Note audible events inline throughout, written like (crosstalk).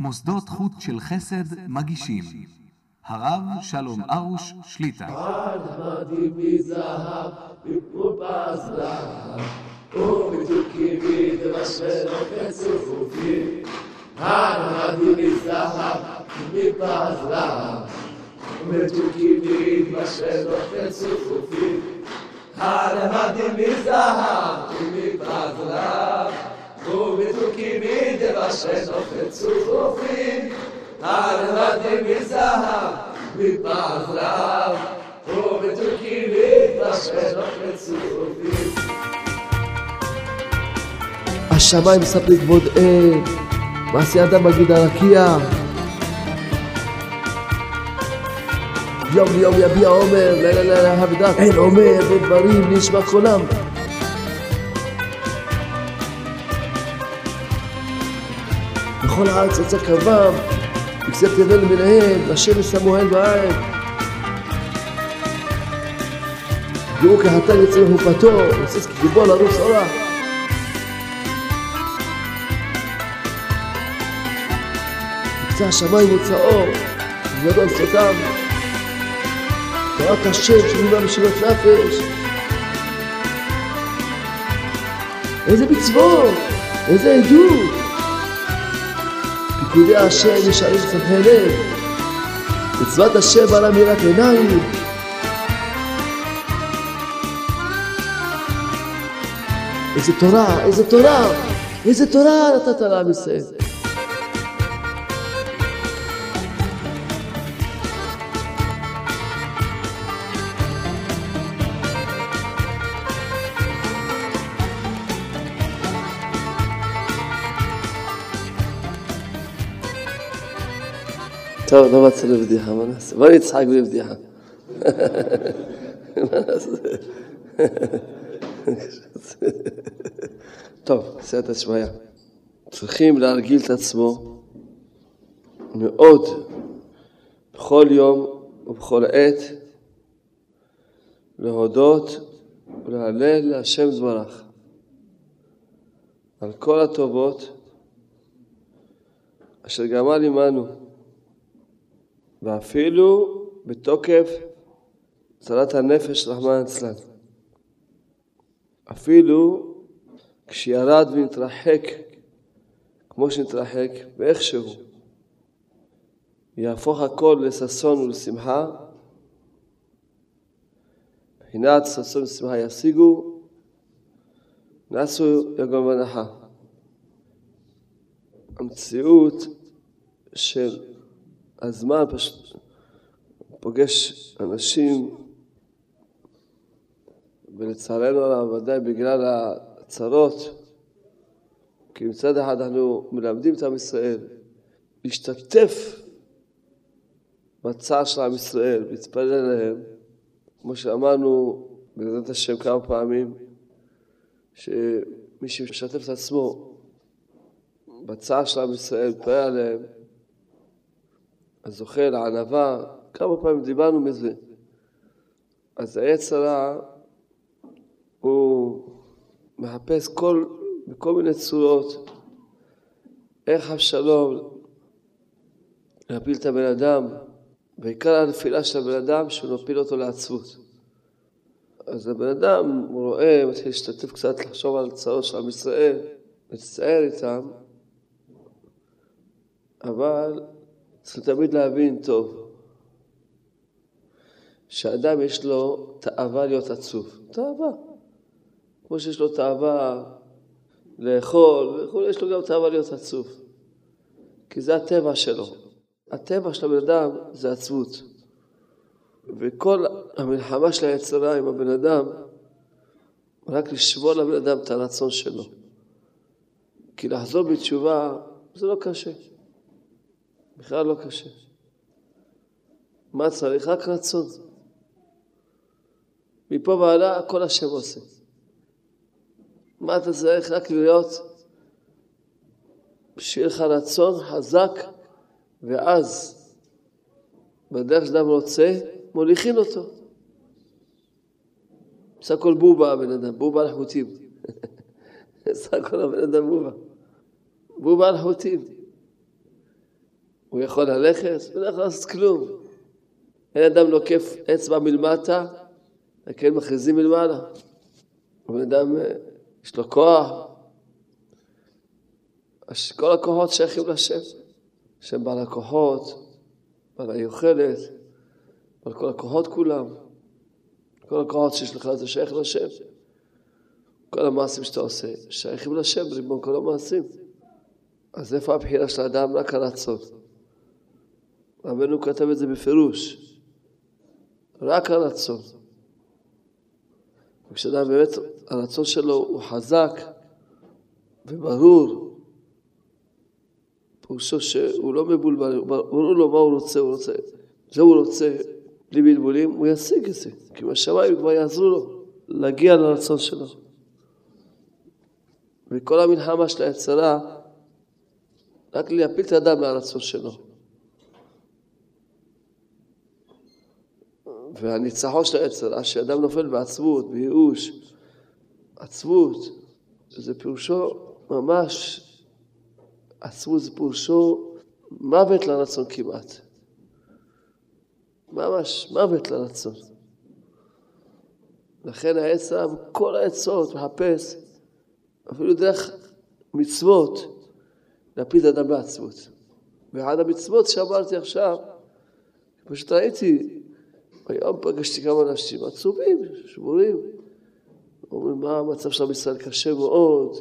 מוסדות חוט של חסד מגישים. הרב שלום ארוש שליט"א. עמדים מזהב, מפופס זהב, ומתוקים מדבשנו וצופים. עמדים מזהב, מפס ומתוקים ומתוקים מדבשנו וצופים. עמדים מזהב, מפס זהב, ומתוקים מדבשנו וצופים. השמיים מספרים כבוד אל, מעשה ידם מגיד הרקיע. יום ליום יביע עומר, לילה לילה הבדת, אין עומר בדברים נשמע קולם. בכל הארץ יצא קרבם, וכסף תבל מנהל, השמש סמואל בעין. יראו כחתן יצא מחופתו, יוצא כגיבור לרוץ אורה. יצא השמיים מוצא אור, וגדול סותם. תורת השם שנבנה משילות נפש. איזה מצוות, איזה עדות. פיקודי השם נשארים צמחי לב. מצוות השם בעלה מאירת עיניים. איזה תורה, איזה תורה, איזה תורה נתת לעם ישראל. טוב, לא מצאנו בדיחה, מה נעשה? בוא נצחק בלי בדיחה. טוב, סייעתא שמיא. צריכים להרגיל את עצמו מאוד בכל יום ובכל עת להודות ולהלל להשם יתברך על כל הטובות אשר גמל עמנו ואפילו בתוקף הצלת הנפש רחמנא ליצלן. אפילו כשירד ונתרחק כמו שנתרחק ואיכשהו יהפוך הכל לששון ולשמחה מבחינת ששון ושמחה ישיגו נסו יגון ונחה. המציאות של הזמן פשוט פוגש אנשים ולצערנו הרב ודאי בגלל הצרות כי מצד אחד אנחנו מלמדים את עם ישראל להשתתף בצער של עם ישראל, להתפלל עליהם, כמו שאמרנו בעזרת השם כמה פעמים, שמי שמשתף את עצמו בצער של עם ישראל, מתפלל עליהם, אז זוכה לענווה, כמה פעמים דיברנו מזה. אז העץ הרע הוא מחפש כל, בכל מיני צורות איך אבשלום להפיל את הבן אדם, בעיקר הנפילה של הבן אדם שהוא מפיל אותו לעצבות. אז הבן אדם, הוא רואה, מתחיל להשתתף קצת, לחשוב על הצרות של עם ישראל, להצטער איתם, אבל צריך תמיד להבין טוב, שאדם יש לו תאווה להיות עצוב, תאווה. כמו שיש לו תאווה לאכול וכו', יש לו גם תאווה להיות עצוב. כי זה הטבע שלו. הטבע של הבן אדם זה עצבות. וכל המלחמה של היצרה עם הבן אדם, רק לשבור לבן אדם את הרצון שלו. כי לחזור בתשובה זה לא קשה. בכלל לא קשה. מה צריך? רק רצון. מפה והלאה הכל השם עושה. מה אתה צריך? רק להיות, שיהיה לך רצון חזק, ואז בדרך שאדם רוצה, מוליכין אותו. בסך הכל בובה הבן אדם, בובה על חוטים. (laughs) בסך הכל הבן אדם בובה. בובה על חוטים. הוא יכול ללכת? הוא לא יכול לעשות כלום. אין אדם נוקף אצבע מלמטה, וכן מכריזים מלמעלה. בן אדם, אה, יש לו כוח. כל הכוחות שייכים לשם. שם בעל הכוחות, בעל היוכלת, בעל כל הכוחות כולם. כל הכוחות שיש לך זה שייך לשם. כל המעשים שאתה עושה שייכים לשם, ריבון כל המעשים. אז איפה הבחירה של האדם? רק הרצון. רבנו כתב את זה בפירוש. רק הרצון. וכשאדם באמת, הרצון שלו הוא חזק וברור, פירושו שהוא לא מבולבל, ברור לו מה הוא רוצה, הוא רוצה, זה הוא רוצה, בלי בלבולים, הוא ישיג את זה, כי בשמיים כבר יעזרו לו להגיע לרצון שלו. וכל המלחמה של היצרה, רק להפיל את האדם מהרצון שלו. והניצחון של היצרה, שאדם נופל בעצבות, בייאוש, עצבות, זה פירושו ממש, עצבות זה פירושו מוות לרצון כמעט. ממש מוות לרצון. לכן העץ כל העצות מחפש, אפילו דרך מצוות, להפיל את אדם בעצבות. ואחד המצוות שאמרתי עכשיו, פשוט ראיתי, היום פגשתי כמה אנשים עצובים, שבורים. אומרים, מה המצב של ישראל קשה מאוד,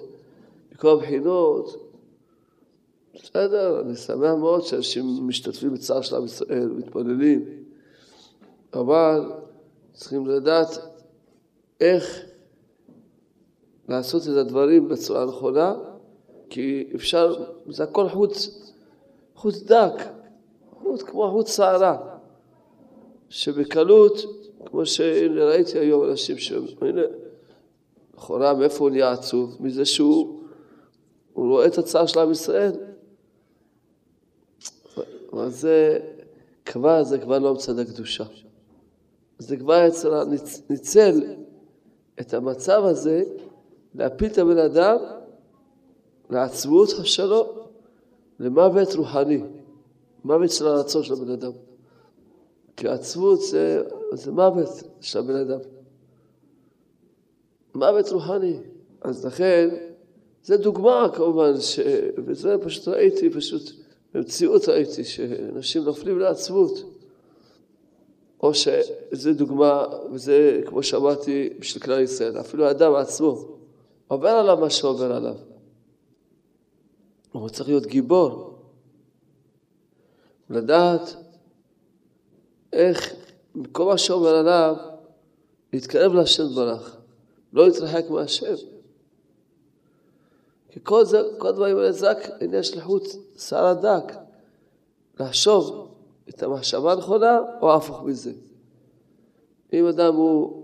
מכל הבחינות. בסדר, אני שמח מאוד שאנשים משתתפים בצער של עם ישראל, מתפללים, אבל צריכים לדעת איך לעשות את הדברים בצורה נכונה, כי אפשר, זה הכל חוץ, חוץ דק, חוץ כמו חוץ שערה, שבקלות, כמו שראיתי היום אנשים שהנה, לכאורה מאיפה הוא נהיה עצוב? מזה שהוא הוא רואה את הצער של עם ישראל. אבל זה כבר, זה כבר לא מצד הקדושה. זה כבר אצל ניצל את המצב הזה להפיל את הבן אדם לעצבות שלו למוות רוחני, מוות של הרצון של הבן אדם. כי עצבות זה, זה מוות של הבן אדם. מוות רוחני. אז לכן, זה דוגמה כמובן, ש... וזה פשוט ראיתי, פשוט במציאות ראיתי, שאנשים נופלים לעצבות. או שזה דוגמה, וזה כמו שאמרתי בשביל כלל ישראל, אפילו האדם עצמו עובר עליו מה שעובר עליו. הוא צריך להיות גיבור, לדעת איך מכל מה שעובר עליו להתקרב להשם ברך. לא להתרחק מהשם. כי כל זה, כל הדברים האלה זה רק עניין שליחות שר הדק. לחשוב את המחשבה הנכונה או הפוך מזה. אם אדם הוא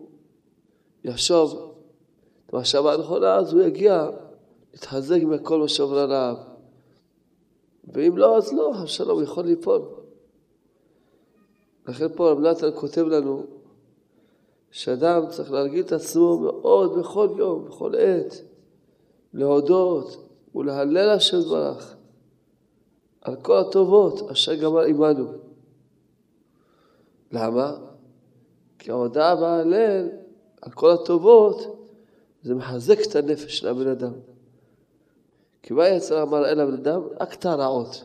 יחשוב את המחשבה הנכונה, אז הוא יגיע להתחזק מכל מה שעובר עליו. ואם לא, אז לא, השלום יכול ליפול. לכן פה רב נתן כותב לנו שאדם צריך להרגיל את עצמו מאוד בכל יום, בכל עת, להודות ולהלל השם ברך על כל הטובות אשר גמר עמנו. למה? כי ההודעה וההלל על כל הטובות זה מחזק את הנפש של הבן אדם. כי מה יצר אמר אל הבן אדם? רק את הרעות.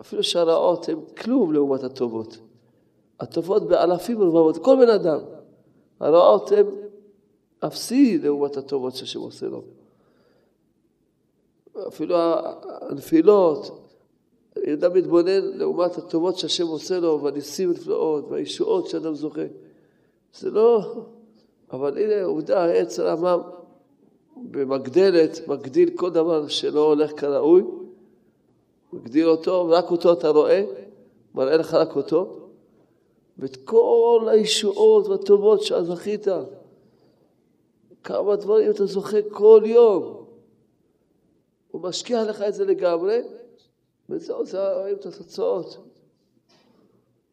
אפילו שהרעות הן כלום לעומת הטובות. הטובות באלפים ורבבות, כל בן אדם. הרעות הן אפסי לעומת הטובות שהשם עושה לו. אפילו הנפילות, אדם מתבונן לעומת הטובות שהשם עושה לו, והניסים ונפלאות, והישועות שאדם זוכה. זה לא... אבל הנה עובדה, העץ הרמם במגדלת, מגדיל כל דבר שלא הולך כראוי, מגדיל אותו, ורק אותו אתה רואה, מראה לך רק אותו, ואת כל הישועות והטובות שזכית. כמה דברים אתה זוכה כל יום. הוא משקיע לך את זה לגמרי, וזהו, זה רואים את התוצאות.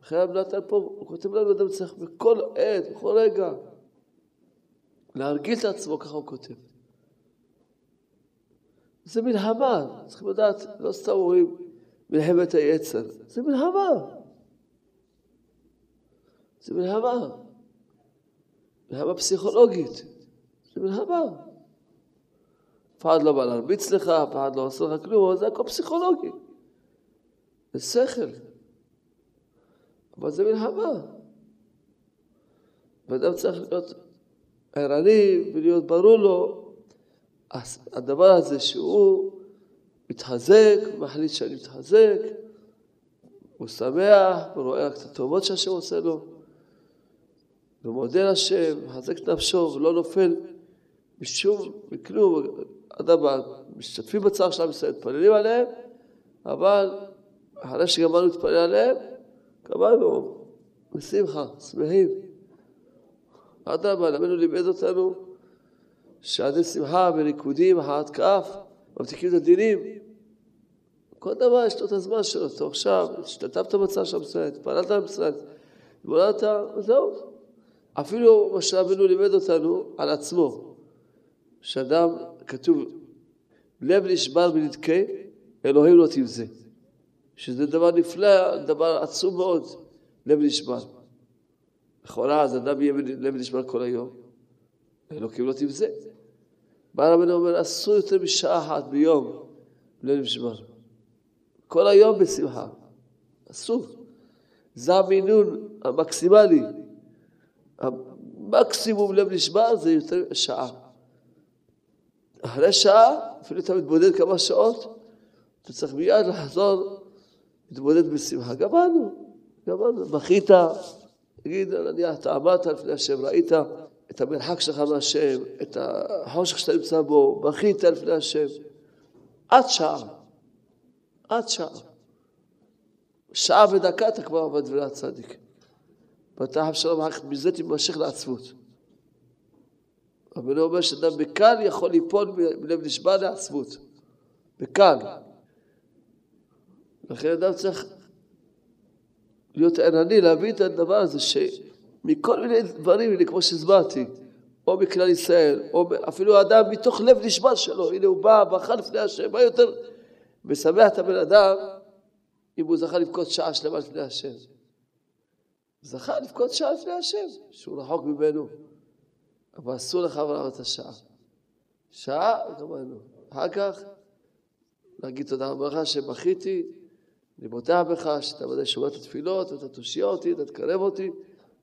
אחרי נתן פה, הוא כותב לנו, אדם צריך בכל עת, בכל רגע, להרגיל את עצמו, ככה הוא כותב. זה מלחמה, צריכים לדעת, לא סתם אומרים, מלחמת היצר, זה מלחמה. זה מלחמה. מלחמה פסיכולוגית. זה מלחמה. אף אחד לא בא להרביץ לך, אף אחד לא עושה לך כלום, זה הכל פסיכולוגי. זה שכל. אבל זה מלחמה. ואדם צריך להיות ערני ולהיות ברור לו הדבר הזה שהוא מתחזק, מחליט שאני מתחזק, הוא שמח, הוא רואה רק את הטובות שהשם עושה לו, ומודה לשם, מחזק את נפשו ולא נופל משום, מכלום. אדם, משתתפים בצער של עם ישראל, מתפללים עליהם, אבל אחרי שגמרנו להתפלל עליהם, גמרנו, בשמחה, שמחים. אדרבה, למדנו לימד אותנו שעדי שמחה וריקודים, אחת כף, מבטיחים את הדינים. כל דבר יש לו את הזמן שלו, אתה עכשיו, השתתפת בצער של ישראל, התפללת על ישראל, התבוננת, זהו. אפילו מה שרבנו לימד אותנו על עצמו, שאדם, כתוב, לב נשבר ונדכה, אלוהים לא תבזה. שזה דבר נפלא, דבר עצום מאוד, לב נשבר. לכאורה, אז אדם יהיה לב נשבר כל היום, אלוקים לא תבזה. בא רבנו אומר, אסור יותר משעה אחת ביום לב נשבר. כל היום בשמחה, אסור. זה המינון המקסימלי. המקסימום לב נשבר זה יותר שעה. אחרי שעה, אפילו אתה מתבודד כמה שעות, אתה צריך מיד לחזור להתבודד בשמחה. גמרנו, גמרנו. בכית, תגיד, נניח, אתה עמדת לפני השם, ראית את המרחק שלך מהשם, את החושך שאתה נמצא בו, בכית לפני השם. עד שעה. עד שעה. שעה ודקה אתה כבר עובד דברי הצדיק. שלום אחר כך מזה תימשך לעצבות. אבל אומר שאדם בקל יכול ליפול מלב נשבע לעצבות. בקל. לכן אדם צריך להיות ערני, להביא את הדבר הזה שמכל מיני דברים, הנה כמו שהסברתי, או מכלל ישראל, או אפילו האדם מתוך לב נשבע שלו, הנה הוא בא, בכה לפני השם, מה יותר משמח את הבן אדם אם הוא זכה לבכות שעה שלמה לפני השם. זכה לבכות שעה לפני השם, שהוא רחוק ממנו. אבל אסור לך לעבור את השעה. שעה, גמרנו. אחר כך, להגיד תודה רבה לך שבכיתי, אני בוטח בך, שאתה ודאי שומע את התפילות, ואתה תושיע אותי, אתה תקרב אותי.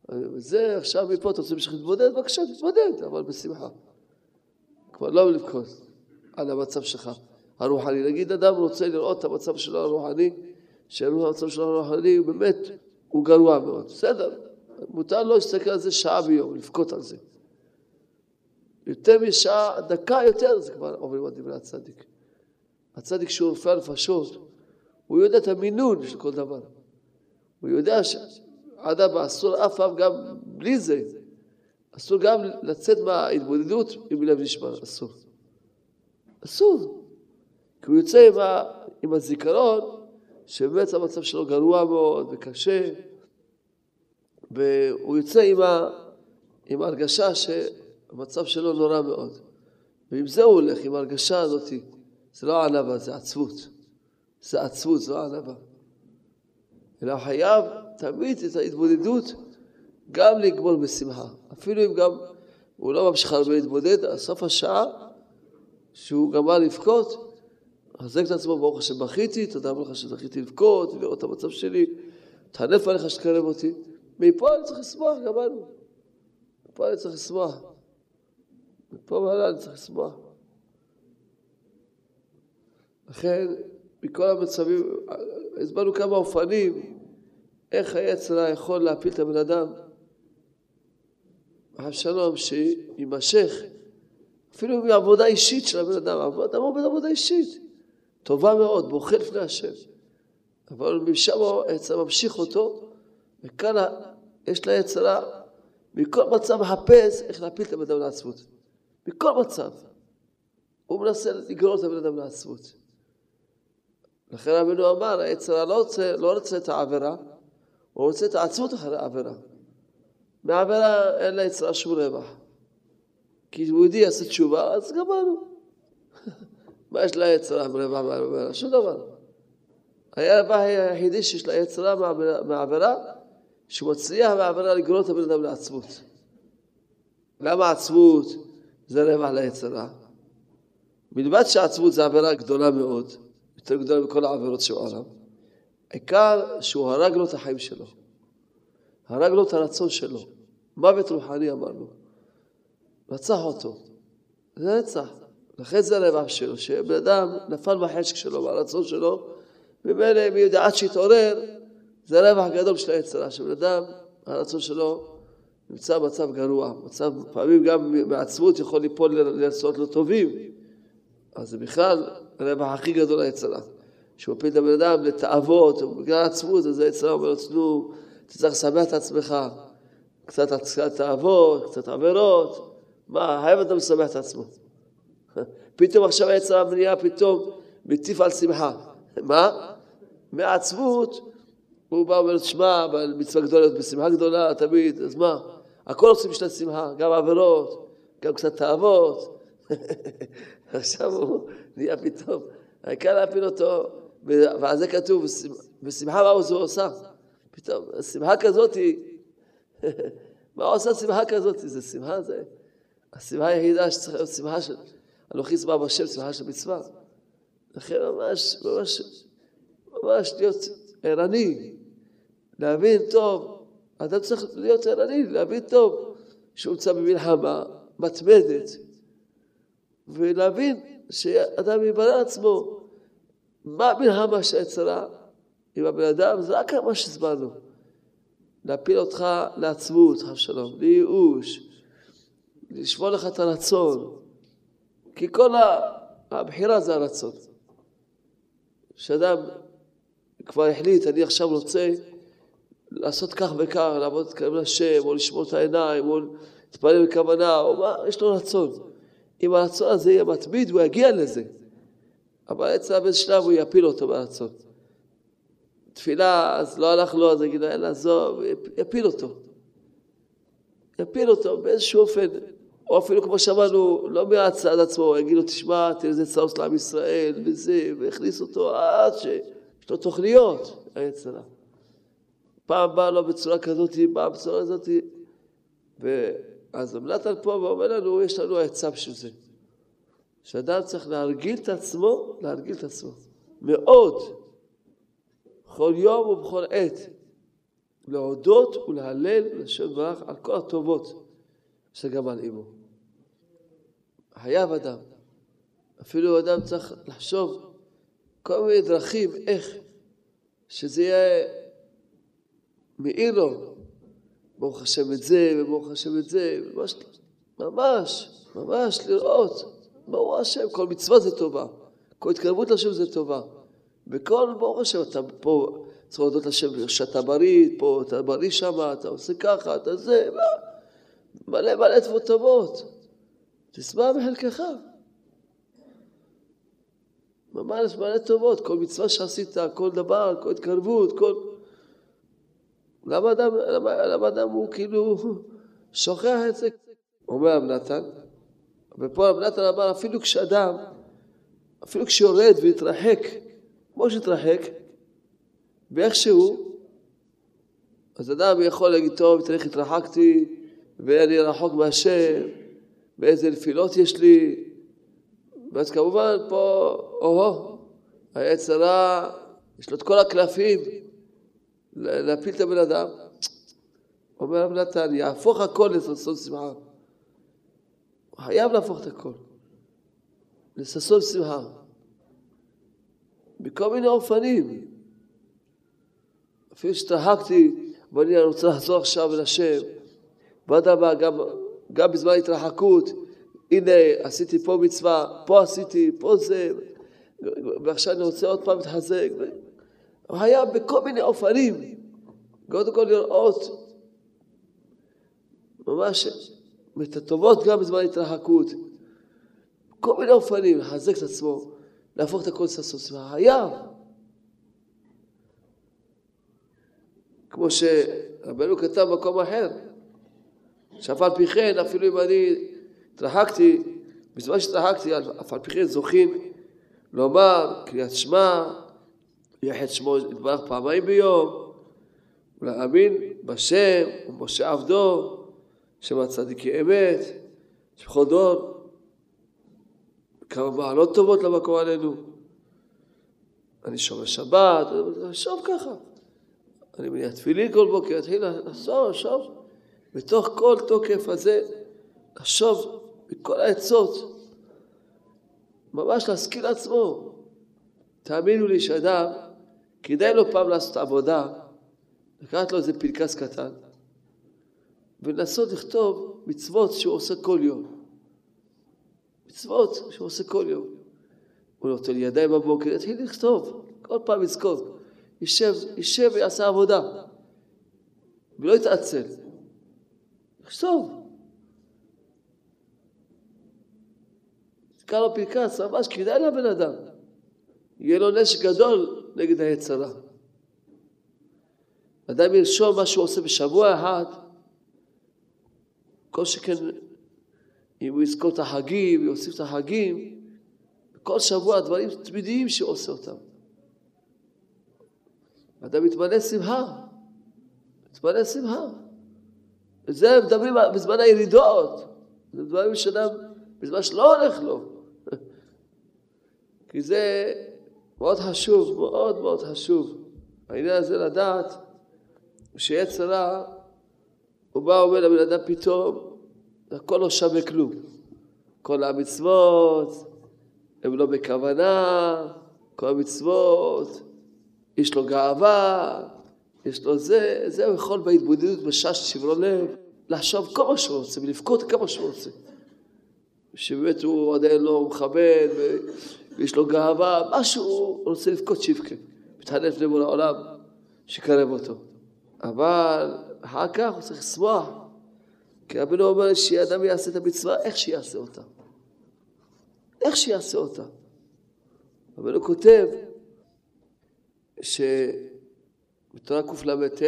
וזה, עכשיו מפה אתה רוצה להמשיך להתבודד, בבקשה, תתבודד, אבל בשמחה. כבר לא לבכות על המצב שלך הרוחני. נגיד אדם רוצה לראות את המצב שלו הרוחני, שהמצב שלו הרוחני באמת הוא גרוע מאוד. בסדר, מותר לו להסתכל על זה שעה ביום, לבכות על זה. יותר משעה, דקה יותר, זה כבר עוברים על דברי הצדיק. הצדיק שהוא רופא הנפשות, הוא יודע את המינון של כל דבר. הוא יודע שאדם אסור אף פעם גם בלי זה, אסור גם לצאת מההתמודדות עם לב נשבר, אסור. אסור. כי הוא יוצא עם, ה, עם הזיכרון שבאמת המצב שלו גרוע מאוד וקשה, והוא יוצא עם, ההרגשה שהמצב שלו נורא מאוד. ועם זה הוא הולך, עם ההרגשה הזאת. זה לא ענווה, זה עצבות. זה עצבות, זו הענווה. אלא חייב תמיד את ההתבודדות גם לגמול בשמחה. אפילו אם גם הוא לא ממשיך הרבה להתבודד, על סוף השעה שהוא גמר לבכות, מחזק את עצמו, ברוך השם בכיתי, תודה רבה לך שזכיתי לבכות, לראות את המצב שלי, תענף עליך שתקרב אותי. מפה אני צריך לשמוח, גמרנו. מפה אני צריך לשמוח. מפה מעלה אני צריך לשמוח. לכן מכל המצבים, הסברנו כמה אופנים, איך היצר יכול להפיל את הבן אדם. אבשלום שיימשך, אפילו מעבודה אישית של הבן אדם, אדם עובד עבודה אישית, טובה מאוד, בוכה לפני השם. אבל משם היצר ממשיך אותו, וכאן יש ליצרה, מכל מצב מחפש איך להפיל את הבן אדם לעצבות. מכל מצב. הוא מנסה לגרור את הבן אדם לעצבות. לכן רבינו אמר, היצר לא רוצה, לא רוצה את העבירה, הוא רוצה את העצמות אחרי העבירה. מהעבירה אין ליצרה שום רווח. כי יהודי יעשה תשובה, אז גמרנו. (laughs) מה יש ליצרה רווח מהעבירה? שום דבר. הרווח היחידי שיש ליצרה מהעבירה, שהוא מצליח מהעבירה לגרור את הבן אדם לעצמות. למה עצמות זה רווח ליצרה? מלבד שעצמות זה עבירה גדולה מאוד, יותר גדולה מכל העבירות שבעולם, העיקר שהוא הרג לו את החיים שלו, הרג לו את הרצון שלו, מוות רוחני אמרנו, רצח אותו, זה רצח, לכן זה הרווח שלו, שבן אדם נפל בחשק שלו, ברצון שלו, ממילא מי יודע עד שיתעורר, זה רווח גדול של היצרה, שבן אדם, הרצון שלו נמצא במצב גרוע, מצב, פעמים גם מעצמות יכול ליפול לרצונות לא טובים, אז זה בכלל הרווח הכי גדול ליצרה. שהוא מפיל את הבן אדם לתאוות, בגלל עצמות, אז היצרה אומר לו, נו, אתה צריך לשמח את עצמך, קצת, תאוות, קצת עבירות, מה, האם אתה משמח את עצמו? (laughs) פתאום עכשיו היצרה נהיה פתאום מטיף על שמחה. מה? מעצבות, הוא בא ואומר, שמע, מצווה גדולה, בשמחה גדולה, תמיד, אז מה? הכל עושים בשביל שמחה, גם עבירות, גם קצת תאוות. (laughs) עכשיו הוא נהיה פתאום, העיקר להפיל אותו, ועל זה כתוב, בשמחה מה הוא עושה? פתאום, שמחה כזאת היא, (laughs) מה עושה שמחה כזאת? זה שמחה, זה השמחה היחידה שצריך להיות שמחה של, אנוכי שמחה בשם, שמחה של מצווה. לכן ממש, ממש, ממש להיות ערני, להבין טוב, אדם צריך להיות ערני, להבין טוב שהוא נמצא במלחמה מתמדת, ולהבין שאדם יברר עצמו מה המלחמה של היצרה עם הבן אדם, זה רק מה שהסברנו. להפיל אותך לעצמות, חס שלום, לייאוש, לשבור לך את הרצון. כי כל הבחירה זה הרצון. כשאדם כבר החליט, אני עכשיו רוצה לעשות כך וכך, לעבוד להתקרב לשם, או לשמור את העיניים, או להתפלל בכוונה, או מה, יש לו רצון. אם הרצון הזה יהיה מתמיד, הוא יגיע לזה. אבל אצל הבן שלב הוא יפיל אותו ברצון. תפילה, אז לא הלך לו, אז יגיד, אין לעזוב, יפיל אותו. יפיל אותו באיזשהו אופן, או אפילו כמו שאמרנו, לא מהצד עצמו, הוא יגיד לו, תשמע, תראה איזה צרות לעם ישראל, וזה, והכניס אותו עד שיש לו תוכניות, היצרה. פעם בא לו בצורה כזאת, פעם בצורה כזאת, ואז נתן פה ואומר לנו, יש לנו עצה בשביל זה. שאדם צריך להרגיל את עצמו, להרגיל את עצמו. מאוד. בכל יום ובכל עת. להודות ולהלל לשם ברך על כל הטובות שגם על אימו. חייב אדם. אפילו אדם צריך לחשוב כל מיני דרכים איך שזה יהיה מאיר לו. ברוך השם את זה, וברוך השם את זה, ממש, ממש, ממש לראות. ברוך השם, כל מצווה זה טובה. כל התקרבות לשם זה טובה. וכל, ברוך השם, אתה פה צריך להודות לשם שאתה בריא, פה אתה בריא שם, אתה עושה ככה, אתה זה, מה? מלא מלא תבות טובות. תשמח בחלקך. ממש מלא טובות, כל מצווה שעשית, כל דבר, כל התקרבות, כל... למה אדם, למה, למה אדם הוא כאילו שוכח את זה? אומר רב נתן, ופה רב נתן אמר אפילו כשאדם, אפילו כשיורד ויתרחק, כמו שהתרחק, ואיכשהו, אז אדם יכול להגיד, טוב, תראה איך התרחקתי, ואני רחוק מהשם, ואיזה נפילות יש לי, ואז כמובן פה, או-הו, היצר הרע, יש לו את כל הקלפים להפיל את הבן אדם. אומר רב נתן, יהפוך הכל לששון שמחה. הוא חייב להפוך את הכל. לששון שמחה. בכל מיני אופנים. אפילו שהתרחקתי, ואני רוצה לחזור עכשיו אל השם, ואדרבה, גם, גם בזמן התרחקות, הנה עשיתי פה מצווה, פה עשיתי, פה זה, ועכשיו אני רוצה עוד פעם להתחזק. הוא היה בכל מיני אופנים, קודם כל לראות ממש את הטובות גם בזמן התרחקות, כל מיני אופנים, לחזק את עצמו, להפוך את הכל לששון היה. כמו שרבנו כתב במקום אחר, שאף על פי כן, אפילו אם אני התרחקתי, בזמן שהתרחקתי, אף על פי כן זוכים לומר קריאת שמע, יחד שמו יתברך פעמיים ביום, ולהאמין בשם ומשה עבדו, שם הצדיקי אמת, שבכל דור, כמה מעלות טובות למקום עלינו. אני שומר שבת, שוב ככה. אני מניח תפילין כל בוקר, אתחיל לחשוב, לחשוב, בתוך כל תוקף הזה, לחשוב מכל העצות, ממש להשכיל לעצמו. תאמינו לי שאדם, כדאי לו פעם לעשות עבודה, לקחת לו איזה פנקס קטן, ולנסות לכתוב מצוות שהוא עושה כל יום. מצוות שהוא עושה כל יום. הוא נותן ידיים בבוקר, יתחיל לכתוב, כל פעם יזכור. יישב, יישב ויעשה עבודה, ולא יתעצל. יכתוב. תקרא לו פנקס, ממש כדאי לבן אדם. יהיה לו נשק גדול נגד היצרה. אדם ירשום מה שהוא עושה בשבוע אחד, כל שכן אם הוא יזכור את החגים, יוסיף את החגים, כל שבוע דברים תמידיים שהוא עושה אותם. אדם מתמלא שמחה, מתמלא שמחה. וזה מדברים בזמן הירידות, זה דברים שאדם, בזמן שלא הולך לו. (laughs) כי זה מאוד חשוב, מאוד מאוד חשוב. העניין הזה לדעת שיצר רע, הוא בא ואומר לבן אדם פתאום, הכל לא שווה כלום. כל המצוות הם לא בכוונה, כל המצוות, יש לו גאווה, יש לו זה, זה הוא יכול בהתבודדות בשש שברון לב, לחשוב כל מה שהוא רוצה ולבכות כמה שהוא רוצה. שבאמת הוא עדיין לא מכבד ויש לו גאווה, משהו הוא רוצה לבכות שיבכה, מתחנף למול העולם שיקרב אותו. אבל אחר כך הוא צריך לשמוח. כי רבינו אומר שאדם יעשה את המצווה איך שיעשה אותה. איך שיעשה אותה. רבינו כותב שבתורה קל"ט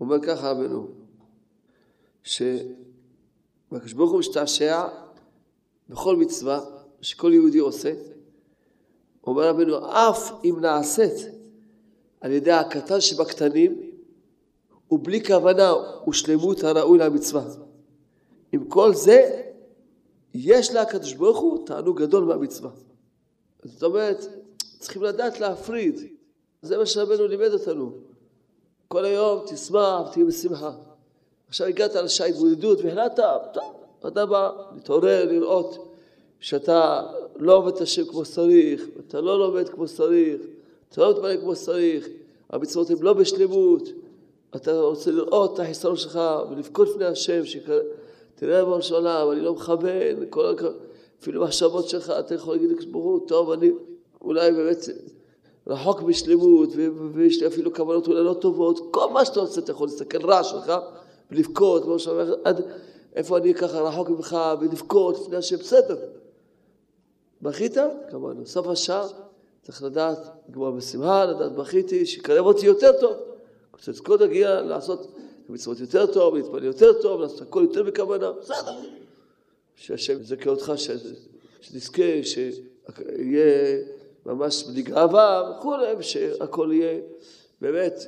אומר ככה רבינו, שהקדוש ברוך הוא משתעשע בכל מצווה שכל יהודי עושה. אומר רבינו, אף אם נעשית על ידי הקטן שבקטנים, ובלי כוונה ושלמות הראוי למצווה. עם כל זה, יש לקדוש ברוך הוא תענוג גדול מהמצווה. זאת אומרת, צריכים לדעת להפריד. זה מה שרבנו לימד אותנו. כל היום תשמח, תהיה בשמחה. עכשיו הגעת לשעה התבודדות והחלטת, טוב, אתה בא להתעורר, לראות שאתה לא עובד את השם כמו שצריך, אתה לא לומד כמו שצריך, אתה לא מתמלא כמו שצריך, המצוות הן לא בשלמות, אתה רוצה לראות את החיסרון שלך ולבכות לפני השם, תראה בראש העולם, אני לא מכוון, כל... אפילו מחשבות שלך, אתה יכול להגיד לקשבורו, טוב, אני אולי באמת רחוק בשלמות, ויש לי אפילו כוונות אולי לא טובות, כל מה שאתה רוצה, אתה יכול להסתכל רע שלך ולבכות, כמו שאומר, עד איפה אני ככה רחוק ממך, ולבכות לפני השם, בסדר. בכית? כמובן, סוף השעה צריך לדעת, לגמור בשמחה, לדעת בכיתי, שיקרב אותי יותר טוב. רוצה לזכות להגיע לעשות מצוות יותר טוב, להתפלל יותר טוב, לעשות הכל יותר בכוונה, בסדר. שהשם יזכה אותך, שתזכה, שיהיה ממש בלי גאווה וכולי, ושהכל יהיה באמת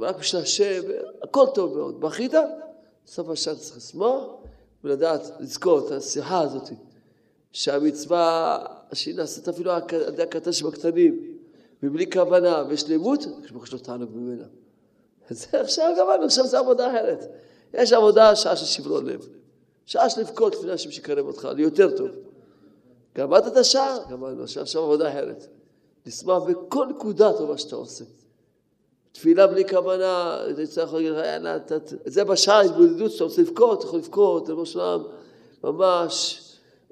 רק בשביל השם, הכל טוב מאוד. בכית? סוף השעה צריך לשמוח ולדעת, לזכור את השיחה הזאת, שהמצווה שהיא נעשית אפילו על ידי הקטן שבקטנים, מבלי כוונה ושלמות, יש לו תענוג ממנה. זה עכשיו גמרנו, עכשיו זה עבודה אחרת. יש עבודה שעה של שברון לב. שעה של לבכות לפני השם שיקרב אותך, ליותר טוב. גמרת את השעה? גמרנו, עכשיו עבודה אחרת. לשמוח בכל נקודה טובה שאתה עושה. תפילה בלי כוונה, זה צריך להגיד לך, יאללה, זה בשעה ההתבודדות שאתה רוצה לבכות, אתה יכול לבכות, לבוא שלם, ממש,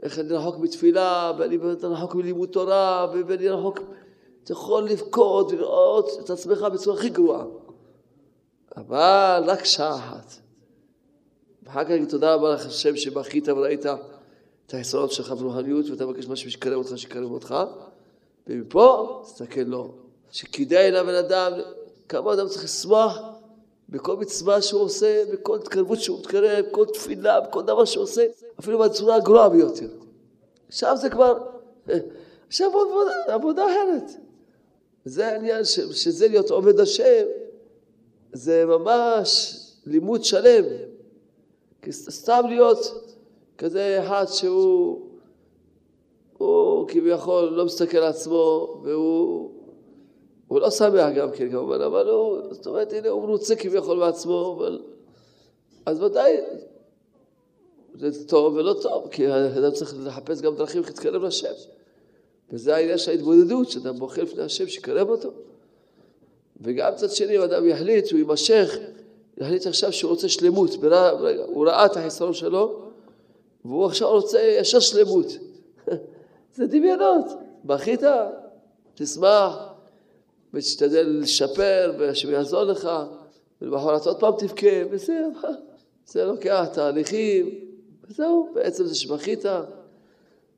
איך אני רחוק מתפילה, ואני רחוק מלימוד תורה, ואני רחוק, אתה יכול לבכות ולראות את עצמך בצורה הכי גרועה. אבל רק שעה אחת. ואחר כך תודה רבה לך השם שבכית וראית את היסודות שלך ברוחניות ואתה מבקש משהו שיקרב אותך, שיקרב אותך ומפה תסתכל לו, שכדאי לבן אדם, כמה אדם צריך לשמוח בכל מצווה שהוא עושה, בכל התקרבות שהוא מתקרב, בכל תפילה, בכל דבר שהוא עושה, אפילו בצורה הגרועה ביותר. עכשיו זה כבר, יש עבודה, עבודה אחרת. זה העניין, ש, שזה להיות עובד השם, זה ממש לימוד שלם. כי סתם להיות כזה אחד שהוא הוא כביכול לא מסתכל על עצמו והוא הוא לא שמח גם כן כמובן, אבל הוא, זאת אומרת, הנה הוא מרוצה כביכול מעצמו, אבל... אז ודאי זה טוב ולא טוב, כי האדם צריך לחפש גם דרכים להתקרב לשם. וזה העניין של ההתבודדות, שאדם בוחר לפני השם שיקרב אותו. וגם מצד שני, אם אדם יחליט, הוא יימשך, יחליט עכשיו שהוא רוצה שלמות, הוא ראה את החיסרון שלו, והוא עכשיו רוצה ישר שלמות. (laughs) זה דמיונות. בכית, תשמח, ותשתדל לשפר, והשם יעזור לך, ולמחרת עוד פעם תבכה, וזהו, (laughs) זה לוקח תהליכים, וזהו, בעצם זה שבכית,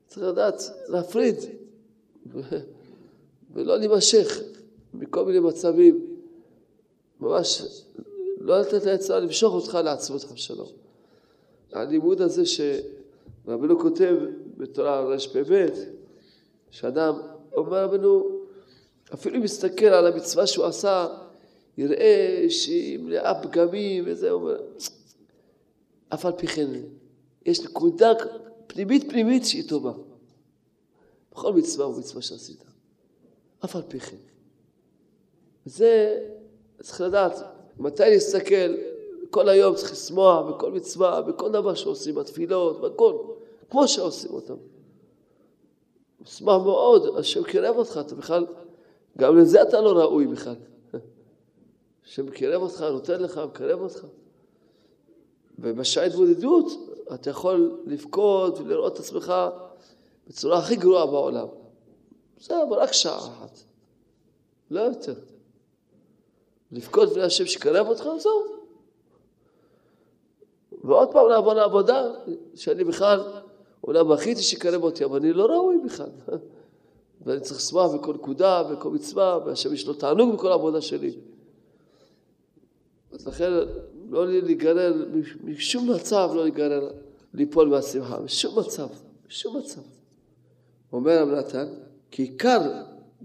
צריך לדעת להפריד, (laughs) ולא להימשך מכל מיני מצבים, ממש לא לתת לעצה למשוך אותך לעצמות שלום. הלימוד הזה שרבנו כותב בתורה רפ"ב, שאדם אומר רבנו, אפילו אם יסתכל על המצווה שהוא עשה, יראה שהיא מלאה פגמים וזה, הוא אומר, אף על פי כן, יש נקודה פנימית פנימית שהיא טובה. בכל מצווה ומצווה שעשית. אף על פי כן. זה צריך לדעת, מתי להסתכל, כל היום צריך לשמוח בכל מצווה, בכל דבר שעושים, בתפילות, בכל, כמו שעושים אותם. לשמח מאוד, השם קירב אותך, אתה בכלל, גם לזה אתה לא ראוי בכלל. השם קירב אותך, נותן לך, מקרב אותך. ובשעה התבודדות אתה יכול לבכות ולראות את עצמך בצורה הכי גרועה בעולם. בסדר, אבל רק שעה אחת. לא יותר. לבכות לפני השם שקרב אותך, זהו. ועוד פעם לעבור לעבודה, שאני בכלל, אולי בכיתי שקרב אותי, אבל אני לא ראוי בכלל. (laughs) ואני צריך לשמוח בכל נקודה, בכל מצווה, והשם יש לו תענוג בכל העבודה שלי. אז לכן לא להיגרר, משום מצב לא להיגרר, ליפול מהשמחה, בשום מצב, בשום מצב. אומר רב נתן, כי עיקר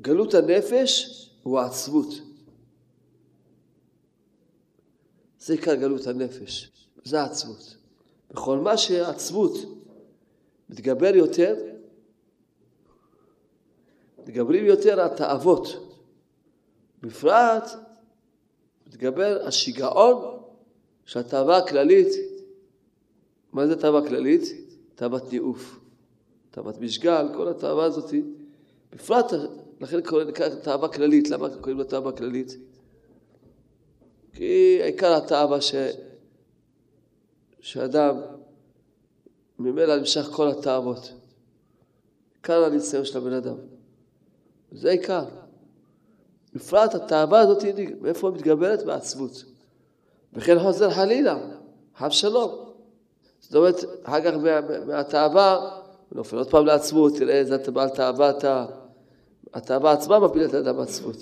גלות הנפש הוא העצבות. זה עיקר גלות הנפש, זה העצבות. בכל מה שהעצבות מתגבר יותר, מתגברים יותר התאוות. בפרט מתגבר השיגעון של התאווה הכללית. מה זה תאווה כללית? תאוות ניאוף. תאוות משגל, כל התאווה הזאת, בפרט, לכן קוראים תאווה כללית. למה קוראים לה תאווה כללית? כי עיקר התאווה ש... שאדם ממילא נמשך כל התאוות. עיקר הניסיון של הבן אדם. זה עיקר. בפרט התאווה הזאת, מאיפה היא מתגברת? בעצבות. וכן חוזר חלילה, חב שלום. זאת אומרת, אחר כך מהתאווה, הוא נופל עוד פעם לעצבות, תראה איזה בעל תאווה אתה. התאווה עצמה מפילה את האדם בעצבות.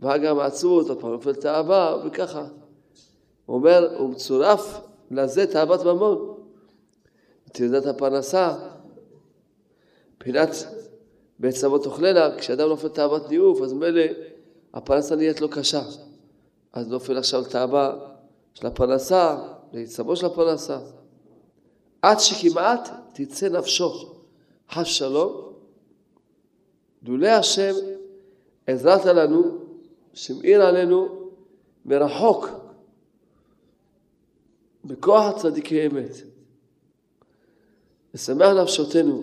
ואחר כך מעצבות, עוד פעם נופל תאווה, וככה. הוא אומר, הוא מצורף לזה תאוות ממון. תרדת הפרנסה, מבחינת בעץ אבות תאכלנה, כשאדם נופל תאוות ניאוף, אז מילא הפרנסה נהיית לו קשה. אז נופל עכשיו תאווה של הפרנסה, לעיצבו של הפרנסה. עד שכמעט תצא נפשו, חס שלום, לולא השם עזרת לנו, שמאיר עלינו מרחוק, בכוח הצדיקי אמת. לשמח נפשותנו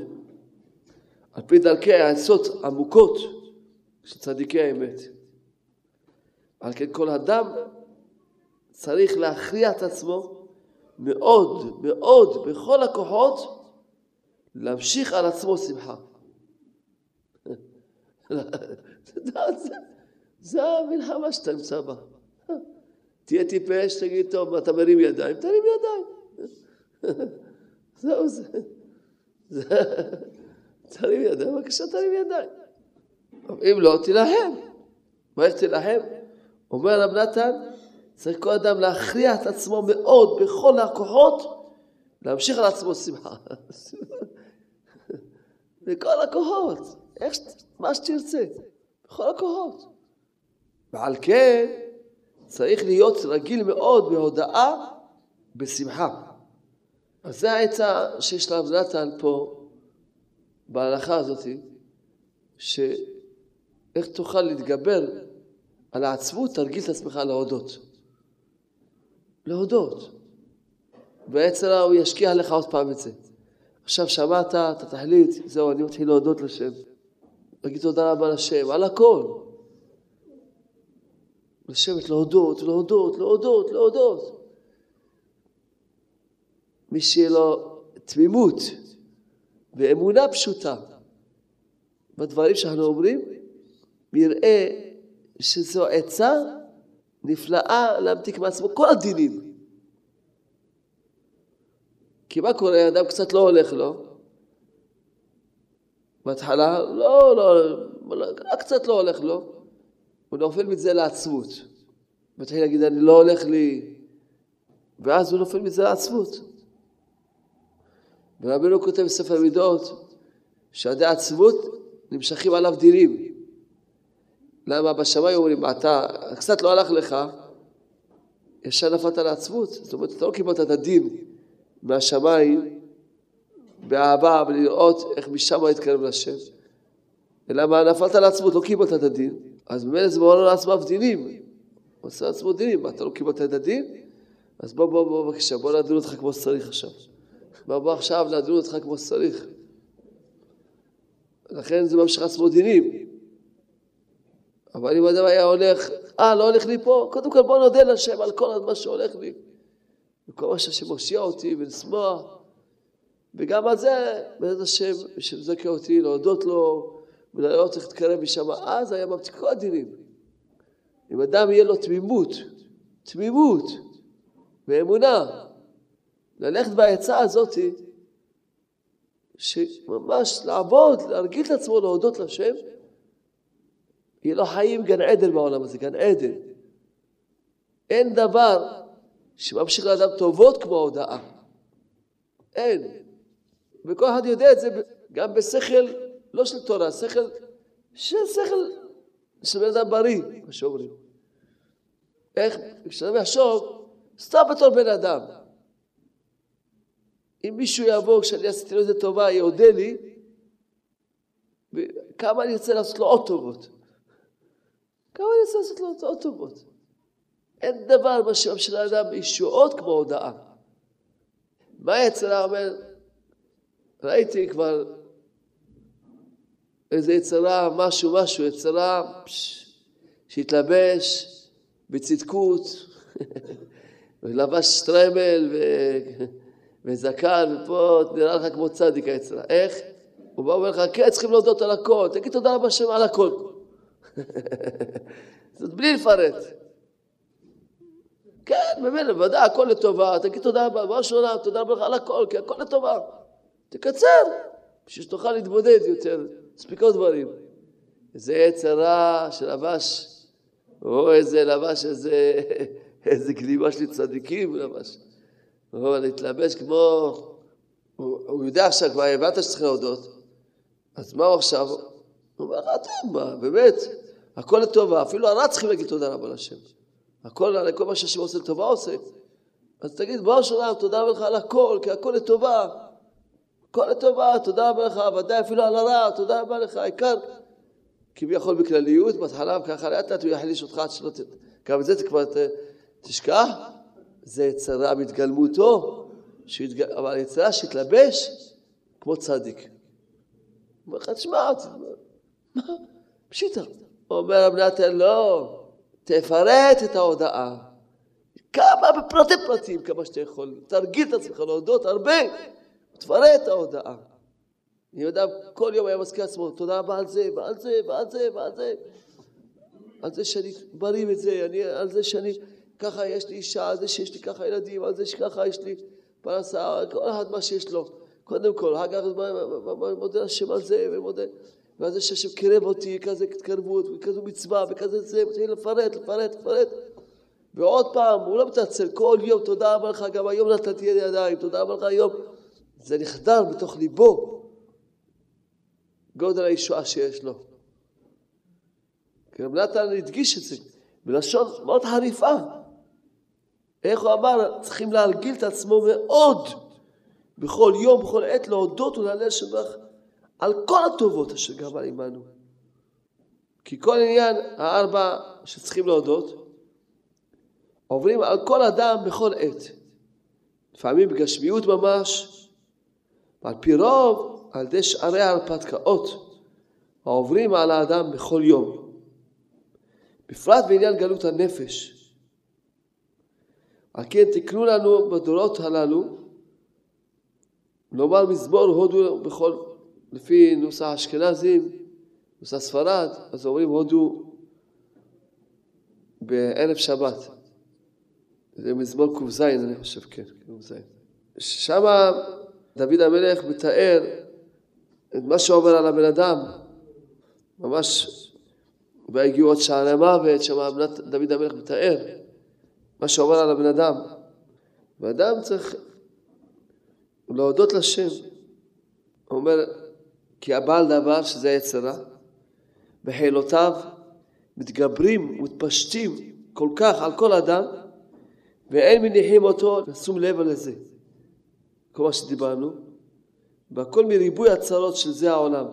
על פי דרכי העצות עמוקות של צדיקי האמת. על כן כל אדם צריך להכריע את עצמו מאוד מאוד בכל הכוחות להמשיך על עצמו שמחה. (laughs) זה המלחמה שאתה נמצא בה. תהיה טיפש, תגיד, טוב, אתה מרים ידיים, תרים ידיים. זהו זה. תרים ידיים, בבקשה תרים ידיים. אם לא, תילחם. מה איך תילחם? אומר רב נתן, צריך כל אדם להכריע את עצמו מאוד בכל הכוחות, להמשיך על עצמו שמחה. בכל הכוחות, איך, מה שתרצה, בכל הכוחות. ועל כן צריך להיות רגיל מאוד בהודאה בשמחה. אז זה העצה שיש לרב נתן פה בהלכה הזאת, שאיך תוכל להתגבר על העצבות, תרגיל את עצמך להודות. להודות. בעצם הוא ישקיע לך עוד פעם את זה. עכשיו שמעת, אתה תחליט, זהו, אני מתחיל להודות לשם. להגיד תודה רבה לשם, על הכל. לשבת להודות, להודות, להודות, להודות. מי שיהיה לו תמימות ואמונה פשוטה בדברים שאנחנו אומרים, יראה שזו עצה נפלאה להמתיק מעצמו כל הדינים. כי מה קורה? אדם קצת לא הולך לו. בהתחלה, לא, לא, קצת לא הולך לו. הוא נופל מזה לעצבות. מתחיל להגיד, אני לא הולך לי... ואז הוא נופל מזה לעצבות. ורבינו כותב בספר מידות שעדי עצבות נמשכים עליו דינים. למה בשמיים אומרים, אתה, קצת לא הלך לך, ישר נפלת לעצבות. זאת אומרת, אתה לא קיבלת את הדין מהשמיים באהבה ולראות איך משם יתקרב לשם. אלא מה, נפלת לעצמות, לא קיבלת את הדין. אז ממילא זה מעורר לעצמם דינים. הוא עושה לעצמו דינים, אתה לא קיבלת את הדין? אז בוא, בוא, בוא, בבקשה, בוא נדון אותך כמו שצריך עכשיו. בוא, בוא עכשיו נדון אותך כמו שצריך. לכן זה ממשיך לעצמו דינים. אבל אם אדם היה הולך, אה, לא הולך לי פה, קודם כל בוא נודה לשם על כל מה שהולך לי. וכל מה שהשם מושיע אותי ולשמוח. וגם על זה, בעזרת השם, שמזכה אותי, להודות לו ולראות איך להתקרב משם. אז היה ממתיק כל הדינים. אם אדם יהיה לו תמימות, תמימות ואמונה, ללכת בעצה הזאת, שממש לעבוד, להרגיל את עצמו להודות לשם, יהיה לו חיים גן עדן בעולם הזה, גן עדן. אין דבר שממשיך לאדם טובות כמו ההודעה. אין. וכל אחד יודע את זה גם בשכל, לא של תורה, שכל, של שכל של בן אדם בריא, מה שאומרים. איך? כשאדם יחשוב, סתם בתור בן אדם. אם מישהו יבוא, כשאני עשיתי לו איזה טובה, יודה לי, כמה אני רוצה לעשות לו עוד טובות. כמה אני רוצה לעשות לו עוד טובות. אין דבר מה שממשיך לאדם בישועות כמו הודאה. מה יצרה אומר? ראיתי כבר איזה יצרה, משהו, משהו, יצרה שהתלבש בצדקות, (laughs) ולבש שטרמל ו... וזקן, ופה נראה לך כמו צדיק היצרה. איך? הוא בא ואומר לך, כן, צריכים להודות על הכל, תגיד תודה רבה שם על הכל. (laughs) זאת בלי לפרט. כן, ממילא, בוודאי, הכל לטובה, תגיד תודה רבה, בראש העולם, תודה רבה לך על הכל, כי הכל לטובה. תקצר, בשביל שתוכל להתמודד יותר, מספיק עוד דברים. איזה עץ הרע שלבש, או איזה לבש איזה, (laughs) איזה גלימה של צדיקים לבש. או להתלבש כמו, הוא, הוא יודע עכשיו, כבר הבנת שצריך להודות, אז מה הוא עכשיו? הוא אומר טוב, מה, באמת, הכל לטובה, אפילו הרע צריכים להגיד תודה רבה לשם. הכל, כל מה שהשם עושה לטובה עושה. אז תגיד, בוא שולם, תודה רבה לך על הכל, כי הכל לטובה. הכל לטובה, תודה רבה לך, ודאי אפילו על הרע, תודה רבה לך, העיקר. כביכול בכלליות, בהתחלה, וככה לאט לאט הוא יחליש אותך עד שלא ת... גם את זה כבר תשכח. זה יצרה בהתגלמותו, שהתג... אבל יצרה שהתלבש כמו צדיק. אומר לך, תשמע, מה? פשיטה. אומר רב נתן, לא, תפרט את ההודעה. כמה בפרטי פרטים, כמה שאתה יכול. תרגיל את עצמך להודות הרבה, תפרט את ההודעה. אני יודע, כל יום היה מזכיר עצמו, תודה רבה על זה, ועל זה, ועל זה, ועל זה. על זה שאני מרים את זה, אני, על זה שאני, ככה יש לי אישה, על זה שיש לי ככה ילדים, על זה שככה יש לי פרנסה, כל אחד מה שיש לו. קודם כל, אחר כך מודה השם על זה, ומודה. ואז זה שהשם קירב אותי, כזה התקרבות, וכזו מצווה, וכזה זה, מתחיל לפרט, לפרט, לפרט. ועוד פעם, הוא לא מתעצל, כל יום, תודה רבה לך, גם היום נתתי ידי ידיים, תודה רבה לך היום. זה נחדר בתוך ליבו. גודל הישועה שיש לו. רב נתן הדגיש את זה בלשון מאוד חריפה. איך הוא אמר? צריכים להרגיל את עצמו מאוד בכל יום, בכל עת, להודות ולהלל שבח על כל הטובות אשר גמר עמנו. כי כל עניין הארבע שצריכים להודות, עוברים על כל אדם בכל עת. לפעמים בגשמיות ממש, ועל פי רוב על ידי שערי ההרפתקאות העוברים על האדם בכל יום. בפרט בעניין גלות הנפש. על כן תקנו לנו בדורות הללו לומר מזמור הודו בכל, לפי נוסח אשכנזים, נוסח ספרד, אז אומרים הודו בערב שבת. זה מזמור ק"ז אני חושב, כן, ק"ז. שמה דוד המלך מתאר את מה שעובר על הבן אדם, ממש והגיעו עוד שערי מוות, שם דוד המלך מתאר מה שעובר על הבן אדם. ואדם צריך להודות לשם. הוא אומר, כי הבעל דבר, שזה היצרה, בחילותיו מתגברים ומתפשטים כל כך על כל אדם, ואין מניחים אותו לשום לב לזה. כל מה שדיברנו, והכל מריבוי הצרות של זה העולם.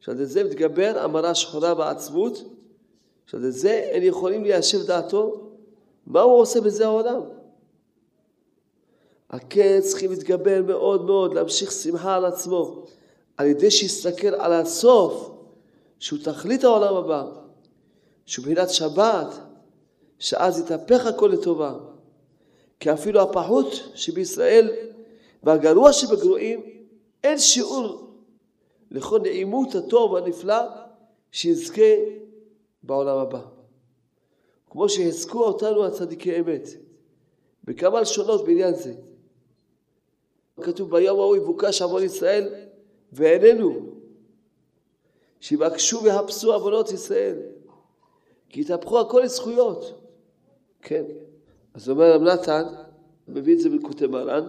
שעל זה מתגבר המרה שחורה בעצמות, שעל זה אין יכולים ליישב דעתו מה הוא עושה בזה העולם. כן צריכים להתגבר מאוד מאוד, להמשיך שמחה על עצמו, על ידי שיסתכל על הסוף, שהוא תכלית העולם הבא, שהוא מבחינת שבת, שאז יתהפך הכל לטובה. כי אפילו הפחות שבישראל והגרוע שבגרועים אין שיעור לכל נעימות הטוב והנפלא שיזכה בעולם הבא. כמו שהזכו אותנו הצדיקי אמת, בכמה לשונות בעניין זה. כתוב ביום ההוא יבוקש עוון ישראל ואיננו, שיבקשו ויחפשו עוונות ישראל, כי יתהפכו הכל לזכויות. כן. אז אומר רב נתן, מביא את זה בלקוטי מרן,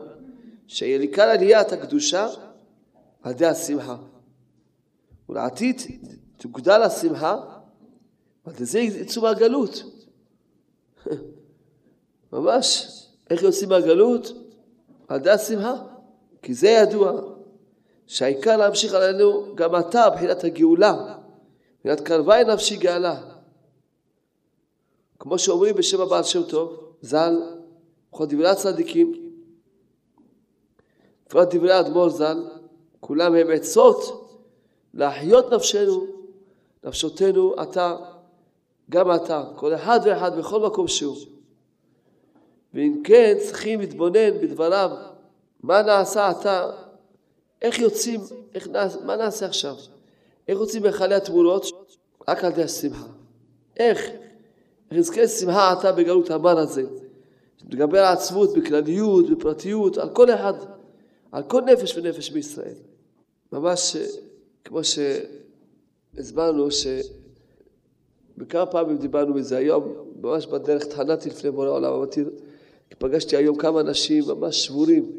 שיניקה עליית הקדושה על ידי השמחה. ולעתיד תוגדל השמחה, ועל זה יצאו מהגלות. (laughs) ממש, איך יוצאים מהגלות? על ידי השמחה. כי זה ידוע, שהעיקר להמשיך עלינו גם אתה בחינת הגאולה, בחינת קרבי נפשי גאלה. כמו שאומרים בשם הבעל שם טוב, ז"ל, בכל דברי הצדיקים, בפרט דברי האדמו"ר ז"ל, כולם הם עצות להחיות נפשנו, נפשותנו, אתה, גם אתה, כל אחד ואחד בכל מקום שהוא. ואם כן, צריכים להתבונן בדבריו, מה נעשה אתה, איך יוצאים, איך נעשה, מה נעשה עכשיו? איך יוצאים מהיכלי התמונות? רק על ידי השמחה. איך? איך יזכה שמחה אתה בגלות המר הזה? לגבי העצמות בכלליות, בפרטיות, על כל אחד. על כל נפש ונפש בישראל. ממש כמו שהסברנו שבכמה פעמים דיברנו מזה היום, ממש בדרך תחנתי לפני בורא העולם, אמרתי, פגשתי היום כמה אנשים ממש שבורים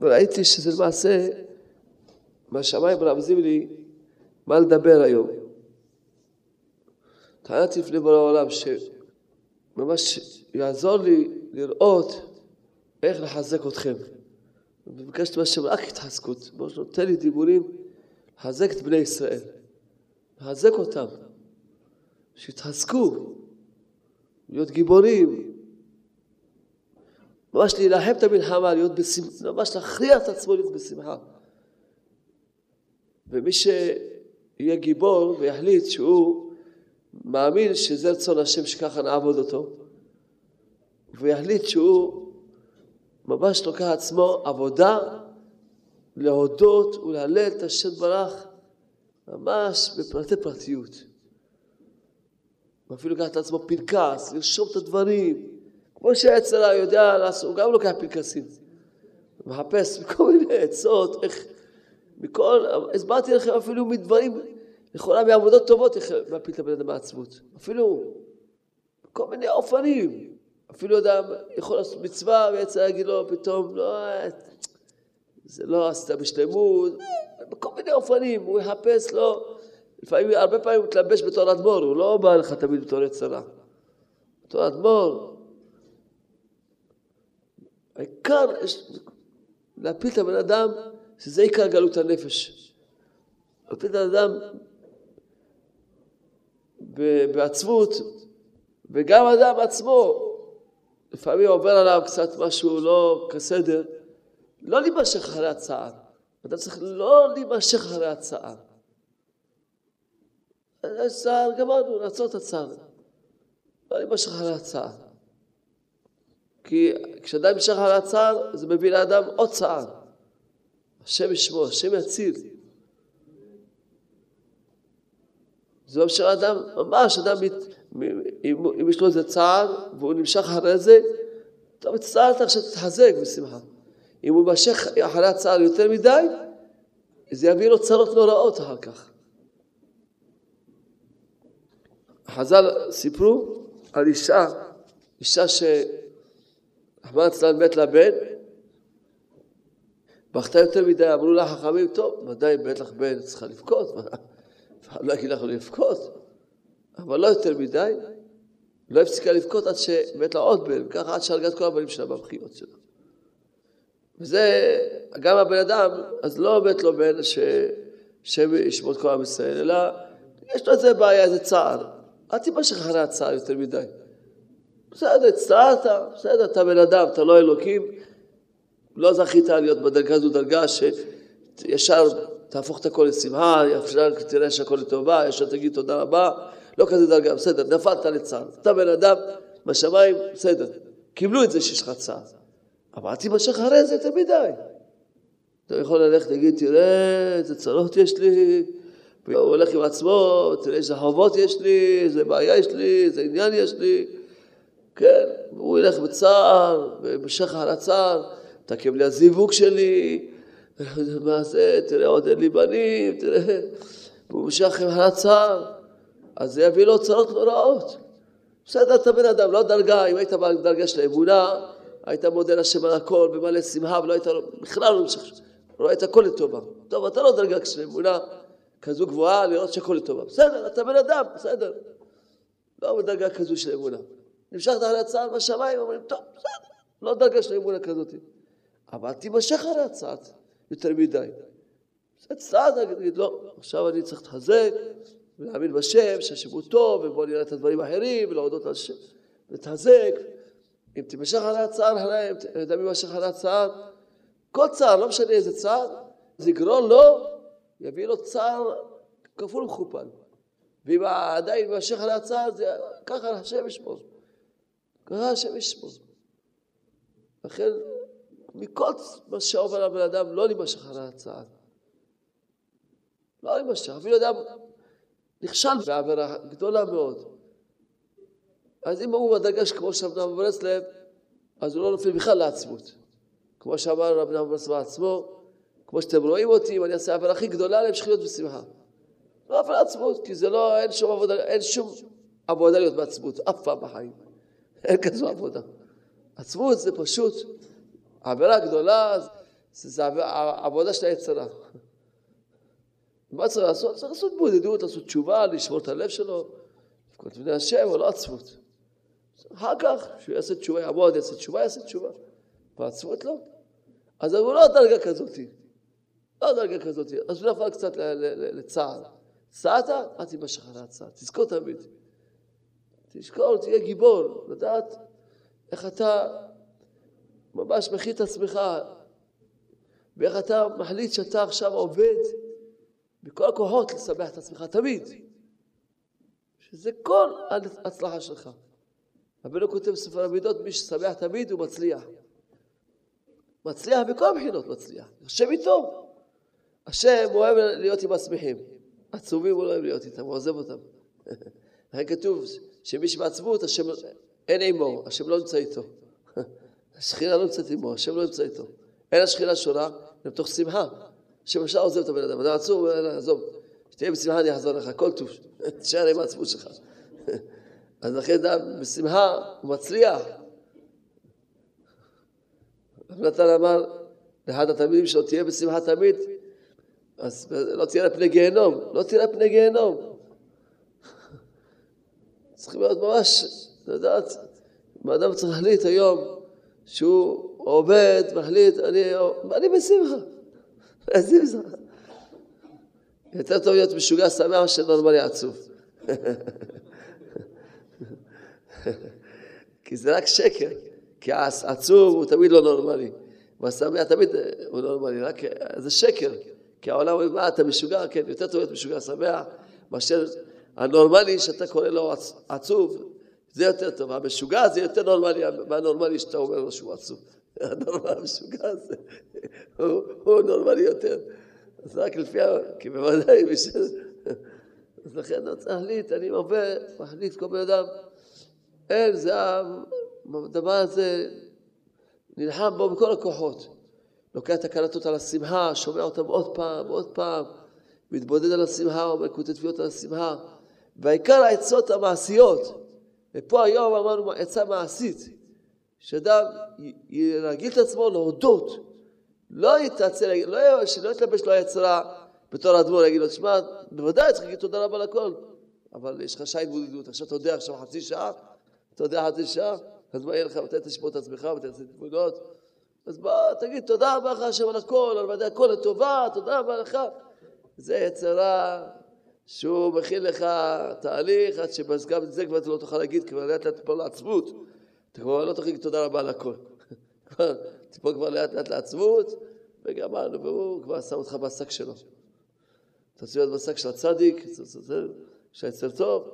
וראיתי שזה למעשה מהשמיים מרמזים לי מה לדבר היום. טענתי לפני בורא העולם שממש יעזור לי לראות איך לחזק אתכם. וביקשתי מהשם רק התחזקות. אמרתי לו, תן לי דיבורים, לחזק את בני ישראל. לחזק אותם. שיתחזקו, להיות גיבורים. ממש להילחם את המלחמה, להיות בשמחה, ממש להכריע את עצמו להיות בשמחה. ומי שיהיה גיבור ויחליט שהוא מאמין שזה רצון השם שככה נעבוד אותו, ויחליט שהוא ממש לוקח עצמו עבודה להודות ולהלל את השם ברך ממש בפרטי פרטיות. ואפילו לוקח את עצמו פנקס, לרשום את הדברים, כמו שהיצרה יודע לעשות, הוא גם לוקח פנקסים. מחפש כל מיני עצות, איך, מכל, הסברתי לכם אפילו מדברים, לכאורה מעבודות טובות, איך להפיל את הבן אדם מעצמות. אפילו כל מיני אופנים. אפילו אדם יכול לעשות מצווה ויצא להגיד לו פתאום, לא, זה לא עשתה בשלמות, בכל מיני אופנים, הוא יחפש לו, לפעמים, הרבה פעמים הוא מתלבש בתור אדמו"ר, הוא לא בא לך תמיד בתור יצרה. בתור אדמו"ר. העיקר, להפיל את הבן אדם, שזה עיקר גלות הנפש. להפיל את האדם בעצבות, וגם האדם עצמו, לפעמים עובר עליו קצת משהו לא כסדר, לא להימשך אחרי הצער. אתה צריך לא להימשך אחרי הצער. יש צער, גמרנו, לעצור את הצער. לא להימשך אחרי הצער. כי כשאדם נמשך אחרי הצער, זה מביא לאדם עוד צער. השם ישמור, השם יציל. זה לא שאדם, ממש אדם, אם, אם יש לו איזה צער והוא נמשך אחרי זה, אתה מצטערת עכשיו תתחזק בשמחה. אם הוא יימשך אחרי הצער יותר מדי, זה יביא לו צרות נוראות אחר כך. חז"ל סיפרו על אישה, אישה שרחמנא ליצלן מת לה בן, בכתה יותר מדי, אמרו לה חכמים, טוב, ודאי לך בן, צריכה לבכות, לא אגיד לך לבכות, אבל לא יותר מדי, לא הפסיקה לבכות עד שמת לה עוד בן, וככה עד שהרגה את כל הבנים שלה בבכיות שלה. וזה, גם הבן אדם, אז לא מת לו בן שהשם ישמור את כל עם ישראל, אלא יש לו איזה בעיה, איזה צער. אל תימשך אחרי הצער יותר מדי. בסדר, הצטערת, בסדר, אתה בן אדם, אתה לא אלוקים, לא זכית להיות בדרגה הזו דרגה שישר תהפוך את הכל לשמחה, ישר תראה שהכל לטובה, ישר תגיד תודה רבה, לא כזה דרגה, בסדר, נפלת לצער. אתה בן אדם, בשמיים, בסדר. קיבלו את זה שיש לך צער. אבל אל תימשך אחרי זה יותר מדי. אתה יכול ללכת להגיד, תראה איזה צרות יש לי, הוא הולך עם עצמו, תראה איזה חובות יש לי, איזה בעיה יש לי, איזה עניין יש לי. כן, הוא ילך בצער, ומשך על הצער, תקם לי הזיווג שלי, (laughs) מה זה, תראה עוד אין לי בנים, תראה, והוא משך על הצער, אז זה יביא לו צרות נוראות. בסדר, אתה בן אדם, לא דרגה, אם היית בדרגה של האמונה, היית מודה להשם על הכל במלא שמחה ולא היית בכלל לא משך, רואה את הכל לטובה. טוב, אתה לא דרגה של אמונה כזו גבוהה לראות שהכל לטובה. בסדר, אתה בן אדם, בסדר. לא בדרגה כזו של אמונה. נמשכת על הצעד בשמיים, אומרים, טוב, בסדר, לא דרגה של אמונה כזאת. אבל תימשך על הצעד יותר מדי. זה צעד, תגיד, לא, עכשיו אני צריך להתחזק ולהאמין בשם, שהשם הוא טוב, ובוא נראה את הדברים האחרים, ולהודות על השם, להתחזק. אם תימשך על הצער עליהם, אתה יודע מי משך על הצער? כל צער, לא משנה איזה צער, זה יגרום לו, יביא לו צער כפול ומכופל. ואם עדיין יימשך על הצער, זה ככה השם ישמור. ככה השם ישמור. לכן, מכל מה שעובר לבן אדם, לא להימשך על הצער. לא להימשך. אפילו אדם נכשל בעבירה גדולה מאוד. אז אם הוא בדגש כמו שאמר ברסלב, אז הוא לא נופל בכלל לעצמות. כמו שאמר רבי נחמן ברסלב בעצמו, כמו שאתם רואים אותי, אם אני אעשה העבירה הכי גדולה, להמשיך להיות בשמחה. לא נופל לעצמות, כי זה לא, אין שום עבודה, אין שום עבודה להיות בעצמות, אף פעם בחיים. אין כזו עבודה. עצמות זה פשוט, העבירה הגדולה זה, זה העבודה של היצרה. מה צריך לעשות? צריך לעשות בודדות, לעשות תשובה, לשמור את הלב שלו, לבכות לפני השם, אבל לא עצמות. אחר כך, כשהוא יעשה תשובה, יעמוד, יעשה תשובה, יעשה תשובה. בעצמות לא. אז הוא לא דרגה כזאת. לא דרגה כזאת. אז הוא נפל קצת לצער. צעת, אל תימשך על הצער. תזכור תמיד. תזכור, תהיה גיבור, לדעת איך אתה ממש מכין את עצמך, ואיך אתה מחליט שאתה עכשיו עובד בכל הכוחות לשמח את עצמך תמיד. שזה כל ההצלחה שלך. רבנו כותב בספר המידות, מי ששמח תמיד הוא מצליח. מצליח בכל הבחינות מצליח. השם איתו. השם אוהב להיות עם השמחים. עצובים הוא לא אוהב להיות איתם, הוא עוזב אותם. (laughs) לכן כתוב שמי שבעצבות, השם אין עמו, השם לא נמצא איתו. (laughs) השכינה לא נמצאת עמו, השם לא נמצא איתו. אין השכינה שונה, אלא מתוך שמחה. ישר עוזב את הבן אדם. אדם עצוב, עזוב, שתהיה בשמחה אני אחזור לך, כל טוב. (laughs) תשאר עם העצבות שלך. (laughs) אז לכן אדם בשמחה הוא מצליח. נתן אמר לאחד התלמידים שלו תהיה בשמחה תמיד, אז לא תראה פני גיהנום, לא תראה פני גיהנום. (laughs) צריכים להיות ממש, לדעת, האדם צריך להחליט היום שהוא עובד, מחליט, אני, אני בשמחה, בשמחה. יותר טוב להיות משוגע שמח מאשר נורמלי עצוב. כי זה רק שקר, כי העצוב הוא תמיד לא נורמלי, והשמח תמיד הוא נורמלי, רק זה שקר. כי העולם אומר, מה, אתה משוגע? כן, יותר טוב להיות משוגע שמח, מאשר הנורמלי שאתה קורא לו עצוב, זה יותר טוב. המשוגע זה יותר נורמלי מהנורמלי שאתה אומר לו שהוא עצוב. הנורמל המשוגע הזה, הוא, הוא נורמלי יותר. אז רק לפי, ה... כי בוודאי, בשביל... אז לכן אני צריך להחליט, אני מרבה, מחליט כל בן אדם, אין, זה הדבר הזה, נלחם בו בכל הכוחות. לוקח את הקלטות על השמחה, שומע אותם עוד פעם, עוד פעם, מתבודד על השמחה, אומר כותביות על השמחה. והעיקר העצות המעשיות, ופה היום אמרנו עצה מעשית, שאדם ירגיל את עצמו להודות, לא יתעצל, לא, שלא יתלבש לו היצרה בתור אדמו"ר, יגיד לו, תשמע, בוודאי צריך להגיד תודה רבה לכל, אבל יש לך שעה התבודדות, עכשיו אתה יודע עכשיו חצי שעה, אתה יודע חצי שעה, אז מה יהיה לך, מתי תשפוט את עצמך, מתי תעשה תמונות, אז בוא תגיד תודה רבה לך השם על הכל, על מדי הכל לטובה, תודה רבה לך. זה יצרה שהוא מכין לך תהליך, עד שגם את זה כבר אתה לא תוכל להגיד, כבר לאט לאט תיפול לעצבות. אתה כבר לא להגיד תודה רבה על הכל. (laughs) תיפול כבר לאט לאט לעצבות, וגמרנו, והוא כבר שם אותך בשק שלו. אתה רוצה להיות בשק של הצדיק, של היצר טוב.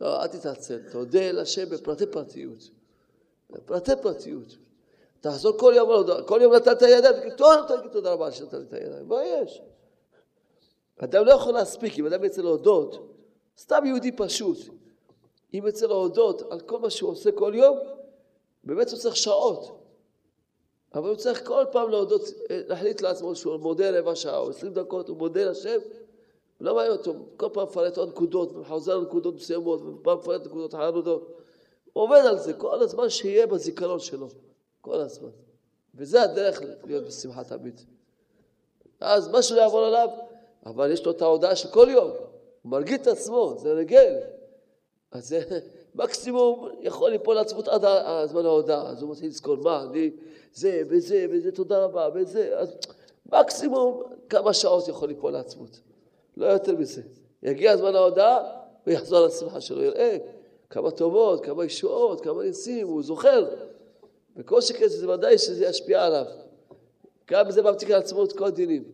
לא, אל תתעצל, תודה להשם בפרטי פרטיות. בפרטי פרטיות. תחזור כל יום, כל יום נתת ידיים, תגיד תודה רבה שנתת לי את הידיים, מה יש? אדם לא יכול להספיק, אם אדם יצא להודות, סתם יהודי פשוט, אם יצא להודות על כל מה שהוא עושה כל יום, באמת הוא צריך שעות. אבל הוא צריך כל פעם להודות, להחליט לעצמו שהוא מודה רבע שעה או עשרים דקות, הוא מודה לשם, לא מעניין אותו, כל פעם מפרט עוד נקודות, וחוזר לנקודות מסוימות, ופעם מפרט נקודות אחרות, הוא עובד על זה כל הזמן שיהיה בזיכרון שלו. כל הזמן. וזה הדרך להיות בשמחה תמיד. אז משהו יעבור עליו, אבל יש לו את ההודעה של כל יום. הוא מרגיש את עצמו, זה רגל. אז זה מקסימום יכול ליפול לעצמות עד הזמן ההודעה. אז הוא מתחיל לזכור, מה, אני, זה וזה וזה, תודה רבה, וזה, אז מקסימום כמה שעות יכול ליפול לעצמות. לא יותר מזה. יגיע הזמן ההודעה, הוא יחזור לשמחה שלו, יראה כמה טובות, כמה ישועות, כמה ניסים, הוא זוכר. וכל שכן זה ודאי שזה ישפיע עליו. גם זה ממתיק על את כל הדינים.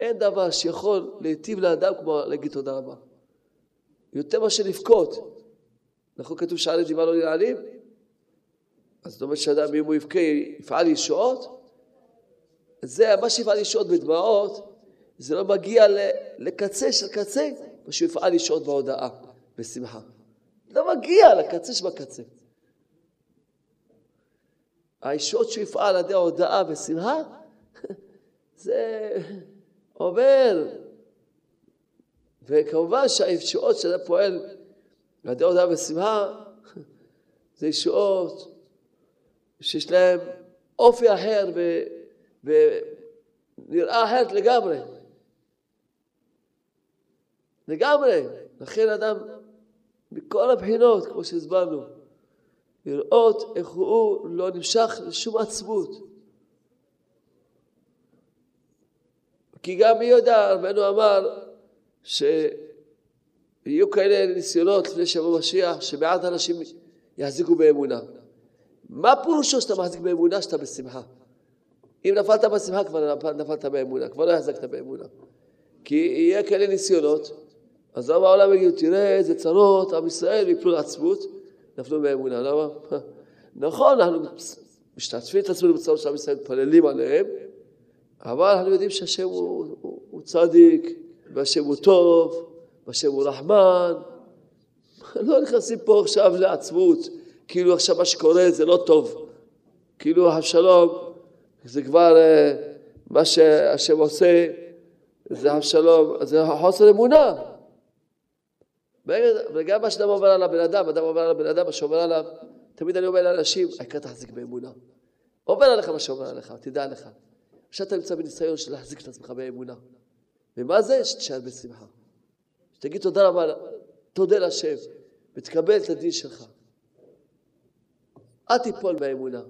אין דבר שיכול להיטיב לאדם כמו להגיד תודה רבה. יותר מאשר לבכות. נכון כתוב שעלי דבעה לא ננעלים? אז זאת אומרת שאדם אם הוא יבכה יפעל ישועות? זה מה שיפעל ישועות בדמעות זה לא מגיע לקצה של קצה מה שיפעל ישועות בהודעה, בשמחה. לא מגיע לקצה שבקצה. הישועות שהוא יפעל על ידי ההודעה ושנאה, (laughs) זה עובר. וכמובן שהישועות שאתה פועל על ידי הודעה ושמחה, זה ישועות שיש להן אופי אחר ונראה אחרת לגמרי. לגמרי. לכן אדם, מכל הבחינות, כמו שהסברנו, לראות איך הוא לא נמשך לשום עצמות. כי גם מי יודע, רבנו אמר שיהיו כאלה ניסיונות לפני שיבוא משיח, שמעט אנשים יחזיקו באמונה. מה פירושו שאתה מחזיק באמונה שאתה בשמחה? אם נפלת בשמחה כבר נפלת באמונה, כבר לא יחזקת באמונה. כי יהיה כאלה ניסיונות, אז רוב העולם יגידו, תראה איזה צרות, עם ישראל יפלו לעצמות, נפלו באמונה, למה? נכון, אנחנו משתתפים את עצמנו בצרות של עם ישראל, מתפללים עליהם, אבל אנחנו יודעים שהשם הוא, הוא, הוא צדיק, והשם הוא טוב, והשם הוא רחמן. (laughs) לא נכנסים פה עכשיו לעצמות, כאילו עכשיו מה שקורה זה לא טוב. כאילו אבשלום זה כבר אה, מה שהשם עושה, זה אבשלום, זה חוסר אמונה. וגם מה שאדם אומר על הבן אדם, אדם אומר על הבן אדם, מה שאומר עליו, תמיד אני אומר לאנשים, העיקר תחזיק באמונה. עובר עליך מה שעובר עליך, תדע לך. עכשיו אתה נמצא בניסיון של להחזיק את עצמך באמונה. ומה זה? שתשאר בשמחה. שתגיד תודה רבה, תודה להשם, ותקבל את הדין שלך. אל תיפול באמונה.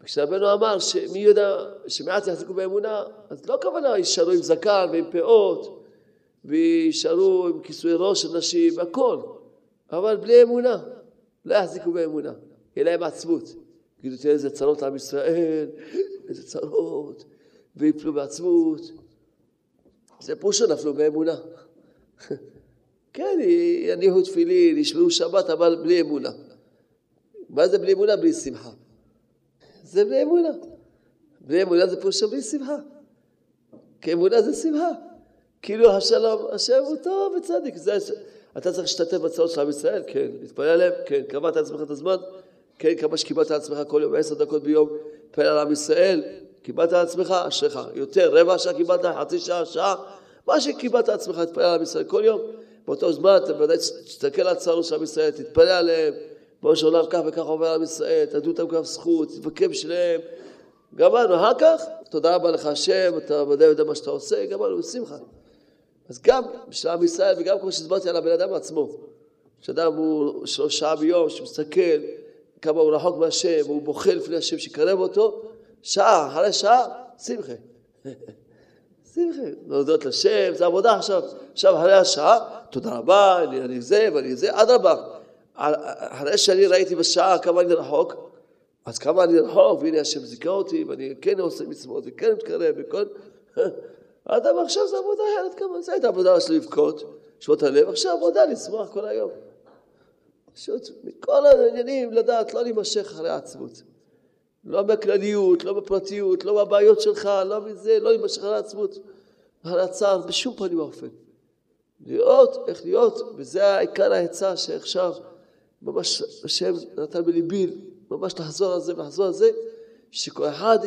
וכשרבנו אמר שמי יודע, שמעט יחזיקו באמונה, אז לא הכוונה יישארו עם זקן ועם פאות, ויישארו עם כיסוי ראש של נשים והכל, אבל בלי אמונה, לא יחזיקו באמונה, יהיה להם עצבות. יגידו, תראה איזה צרות לעם ישראל, איזה צרות, ויפלו בעצבות. זה פושו נפלו באמונה. (laughs) כן, יניחו תפילין, ישמעו שבת, אבל בלי אמונה. מה זה בלי אמונה? בלי שמחה. זה בלי אמונה. בלי אמונה זה פושו בלי שמחה. כי אמונה זה שמחה. כאילו השלום, השם הוא טוב וצדיק. אתה צריך להשתתף בצרות של עם ישראל? כן. להתפלל עליהם? כן. קבעת לעצמך את הזמן? כן. כמה שקיבלת לעצמך כל יום עשר דקות ביום, תפלל על עם ישראל? קיבלת לעצמך? אשריך. יותר, רבע שעה קיבלת, חצי שעה, שעה. מה שקיבלת לעצמך, תתפלל על עם ישראל כל יום. באותו זמן אתה בוודאי תסתכל על הצרות של עם ישראל, תתפלל עליהם. בראש של עולם כך וכך עובר על עם ישראל, תדעו אותם כף זכות, תבקר בשבילם. גמרנו, אחר כך, תודה רבה לך השם, אתה ודאי יודע מה שאתה עושה, גמרנו, בשמחה. אז גם בשביל עם ישראל, וגם כמו שהסברתי על הבן אדם עצמו, שאדם הוא שלוש שעה ביום, שמסתכל כמה הוא רחוק מהשם, והוא בוכה לפני השם שיקרב אותו, שעה, אחרי שעה, שמחה. שמחה, להודות לשם, זה עבודה עכשיו. עכשיו, אחרי השעה, תודה רבה, אני, זה ואני זה, אדרבה. אחרי שאני ראיתי בשעה כמה אני רחוק, אז כמה אני רחוק, והנה השם זיכה אותי, ואני כן עושה מצוות, וכן מתקרב, וכל... (laughs) אדם עכשיו זה עבודה אחרת כמה, זה הייתה עבודה של לבכות, שבות הלב, עכשיו עבודה לשמוח כל היום. פשוט מכל העניינים לדעת לא להימשך אחרי העצמות. לא בכלליות, לא בפרטיות, לא בבעיות שלך, לא מזה, לא להימשך אחרי העצמות, אחרי הצער, בשום פנים ואופן. לראות איך להיות, וזה העיקר העצה שעכשיו ממש השם נתן בליבי, ממש לחזור על זה ולחזור על זה, שכל אחד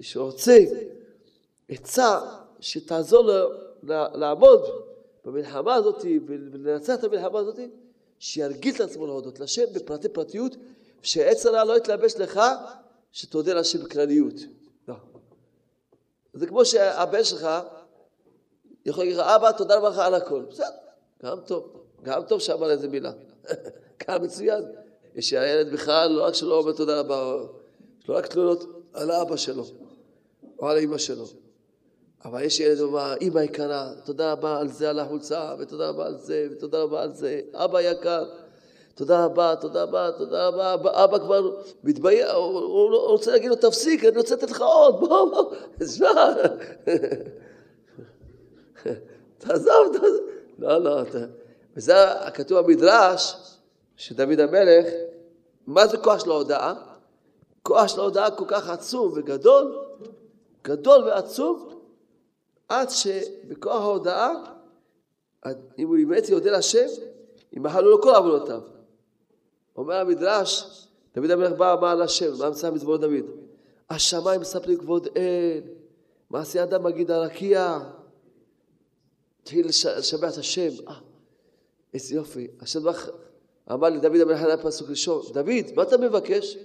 שרוצה עצה שתעזור לו לעמוד במלחמה הזאת ולנצח את המלחמה הזאת, שירגיל את עצמו להודות לשם בפרטי פרטיות, שעץ הרע לא יתלבש לך, שתודה לשם בכלליות. לא. זה כמו שהבן שלך יכול להגיד לך, אבא, תודה רבה לך על הכל. בסדר, גם טוב. גם טוב שאמר איזה מילה. (laughs) גם מצוין. שהילד בכלל, לא רק שלא אומר תודה רבה, יש לו רק תלונות על האבא שלו, או על האמא שלו. אבל יש ילד שאומר, אמא יקרה, תודה רבה על זה, על החולצה, ותודה רבה על זה, ותודה רבה על זה, אבא יקר, תודה רבה, תודה רבה, תודה רבה, אבא, כבר מתבייש, הוא, הוא, הוא רוצה להגיד לו, תפסיק, אני רוצה לתת לך עוד, בוא, בוא, תשמע. תעזוב, תעזוב. לא, לא, וזה כתוב במדרש, שדוד המלך, מה זה כוח של ההודעה? כוח של ההודעה כל כך עצום גדול, גדול ועצום, עד שבכוח ההודעה, אם הוא באמת יודה להשם, ימחלו לו כל עוונותיו. אומר המדרש, דוד המלך בא, אמר להשם, מה מצא מזמור דוד? השמיים מספרים כבוד אל, מעשי אדם מגיד הרקיע. התחיל לשבח את השם, אה, איזה יופי. השם אמר לדוד המלך עליו פסוק ראשון, דוד, מה אתה מבקש?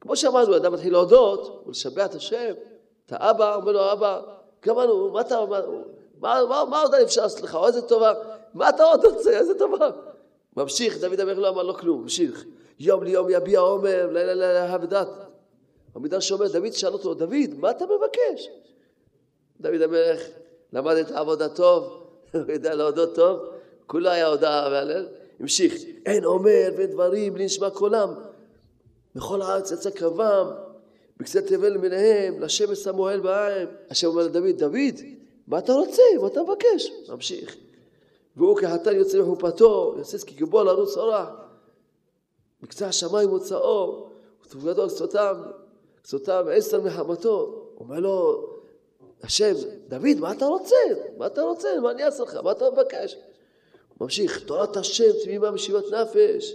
כמו שאמרנו, אדם מתחיל להודות ולשבח את השם, את האבא, אומר לו, אבא, גמרנו, מה אתה, מה, מה, מה, מה עוד אפשר לעשות לך, איזה טובה, מה אתה עוד רוצה, איזה טובה. ממשיך, דוד המלך לא אמר לו כלום, ממשיך. יום ליום יביע עומר, לילה לילה הבדת. המדרש אומר, דוד שאל אותו, דוד, מה אתה מבקש? דוד המלך למד את העבודה טוב, (laughs) הוא יודע להודות טוב, כולה היה הודעה והלל. המשיך, אין אומר ואין דברים בלי נשמע קולם. בכל הארץ יצא קרבם, בקצה תבל מניהם, לשמש שמו אל בעין. השם אומר לדוד, דוד, מה אתה רוצה? מה אתה מבקש? ממשיך. והוא כחתן יוצא מחופתו, יוסס כגיבור לרוץ אורח. בקצה השמיים מוצאו, ותפוגתו קצותיו, קצותיו עשר מחמתו. אומר לו, השם, דוד, מה אתה רוצה? מה אתה רוצה? מה אני אעשה לך? מה אתה מבקש? ממשיך, תורת השם תמימה משיבת נפש.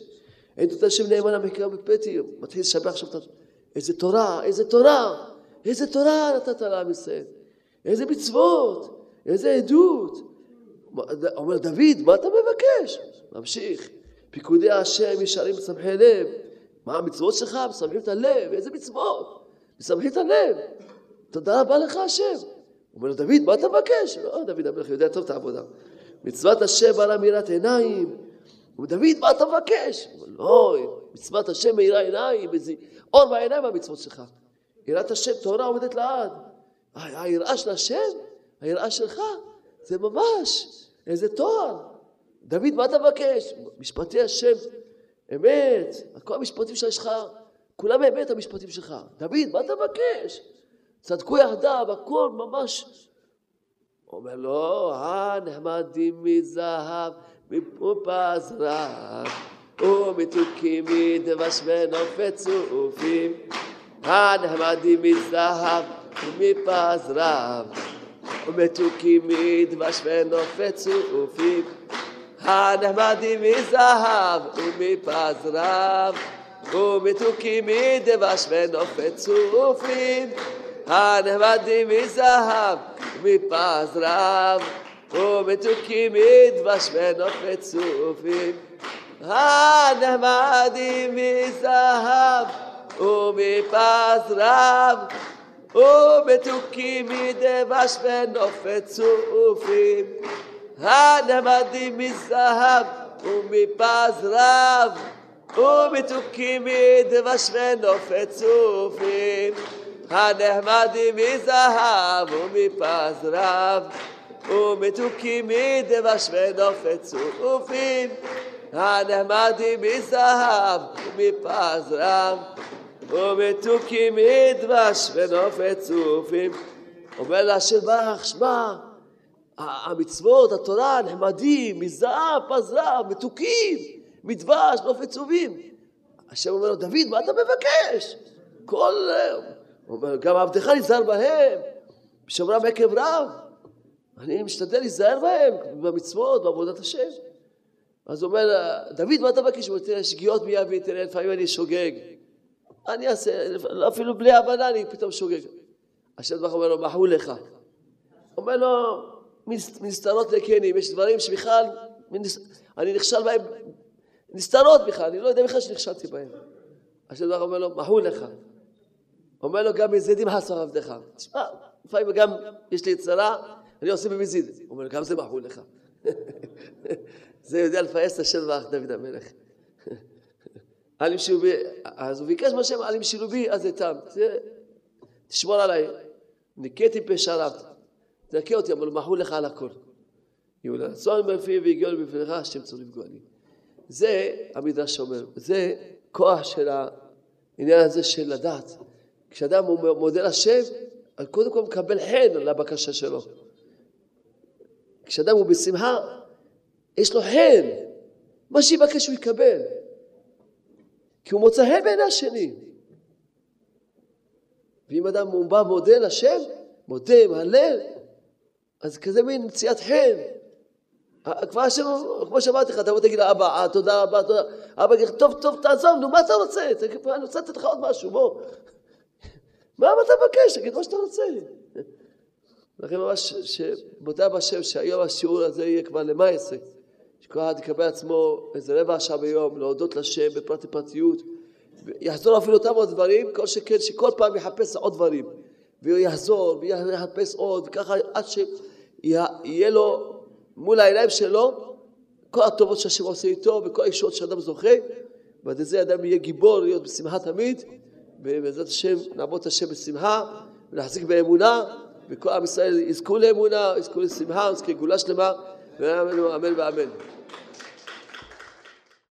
עדות השם נאמנה מקרא בפתי. מתחיל לשבח עכשיו את איזה תורה, איזה תורה, איזה תורה נתת לעם ישראל. איזה מצוות, איזה עדות. אומר דוד, מה אתה מבקש? ממשיך. פיקודי השם ישרים ושמחי לב. מה המצוות שלך? משמחים את הלב, איזה מצוות? משמחים את הלב. תודה רבה לך השם. אומר לו, דוד, מה אתה מבקש? לא, דוד המלך יודע טוב את העבודה. מצוות השם על אמירת עיניים. אומר, דוד, מה אתה מבקש? אומר, לא, מצוות השם מאירה עיניים, איזה אור בעיניים המצוות שלך. יראת השם, תורה עומדת לעד. היראה של השם, היראה שלך, זה ממש איזה תואר. דוד, מה אתה מבקש? משפטי השם, אמת, כל המשפטים שיש לך, כולם אמת המשפטים שלך. דוד, מה אתה מבקש? צדקו יחדיו, הכל ממש. אומר לו, הנחמדים מזהב, מפופז רב, ומתוקים מדבש ונופת צופים. הנחמדים מזהב, ומפז רב, ומתוקים מדבש ונופת צופים. הנחמדים מזהב ומפז רב ומתוקים מדבש ונופת צופים הנחמדים מזהב ומפז רב ומתוקים מדבש ונופת צופים הנחמדים מזהב ומפז רב ומתוקים מדבש ונופת צופים הנחמדים מזהב ומפז רב ומתוקים מדבש ונופת צופים הנחמדים מזהב ומפז רב ומתוקים מדבש ונופת צופים הנחמדים מזהב ומפז רב ומתוקים מדבש ונופת צופים אומר לה שבח שמע המצוות, התורה, נחמדים, מזהב, פזרב, מתוקים, מדבש, נופת צהובים. השם אומר לו, דוד, מה אתה מבקש? כל... הוא אומר, גם עבדך נזהר בהם, בשומרם עקב רב. אני משתדל להיזהר בהם, במצוות, בעבודת השם. אז הוא אומר, דוד, מה אתה מבקש? הוא אומר, תראה, שגיאות מי אבי, תראה, לפעמים אני שוגג. אני אעשה, אפילו בלי הבנה אני פתאום שוגג. השם אומר לו, מחו לך. אומר לו, נסתרות לקנים, יש דברים שבכלל אני נכשל בהם, נסתרות בכלל, אני לא יודע בכלל שנכשלתי בהם. השם דבר אומר לו, מחו לך. אומר לו, גם מזידים חסר עבדך. תשמע, לפעמים גם יש לי יצרה, אני עושה במזיד. אומר, גם זה מחו לך. (laughs) זה יודע לפייס את השם דוד המלך. אז הוא ביקש מהשם, עלים שילובי, אז איתם. תשמור עליי. ניקטי פשעיו. תזכה אותי, אבל מחו לך על הכל. יהיו לרצון בפי והגיעו בפניך, השם צור לפגוע לי. זה המדרש אומר, זה כוח של העניין הזה של לדעת. כשאדם מודה לשם, אז קודם כל מקבל חן לבקשה שלו. כשאדם הוא בשמחה, יש לו חן. מה שיבקש הוא יקבל. כי הוא מוצא חן בעיני השני. ואם אדם הוא בא מודה לשם, מודה, מהלל, אז כזה מין מציאת חן. כבר השם, כמו שאמרתי לך, אתה בוא תגיד לאבא, אה, תודה רבה, תודה. אבא יגיד, טוב, טוב, תעזוב, נו, מה אתה רוצה? אני רוצה לתת לך עוד משהו, בוא. מה אתה מבקש? תגיד מה שאתה רוצה. לכן ממש, שמודה בשם שהיום השיעור הזה יהיה כבר למה יעשה. שכל אחד יקבל עצמו איזה רבע שעה ביום, להודות לשם בפרטי פרטיות. יחזור אפילו אותם עוד דברים, כל שכן שכל פעם יחפש עוד דברים. והוא יחזור ויחפש עוד, וככה עד שיהיה לו מול העיניים שלו כל הטובות שהשם עושה איתו וכל הישועות שאדם זוכה, ועד זה אדם יהיה גיבור להיות בשמחה תמיד, ובעזרת השם נעבוד את השם בשמחה ונחזיק באמונה, וכל עם ישראל יזכו לאמונה, יזכו לשמחה, יזכו לגאולה שלמה, اعمل واعمل بعمل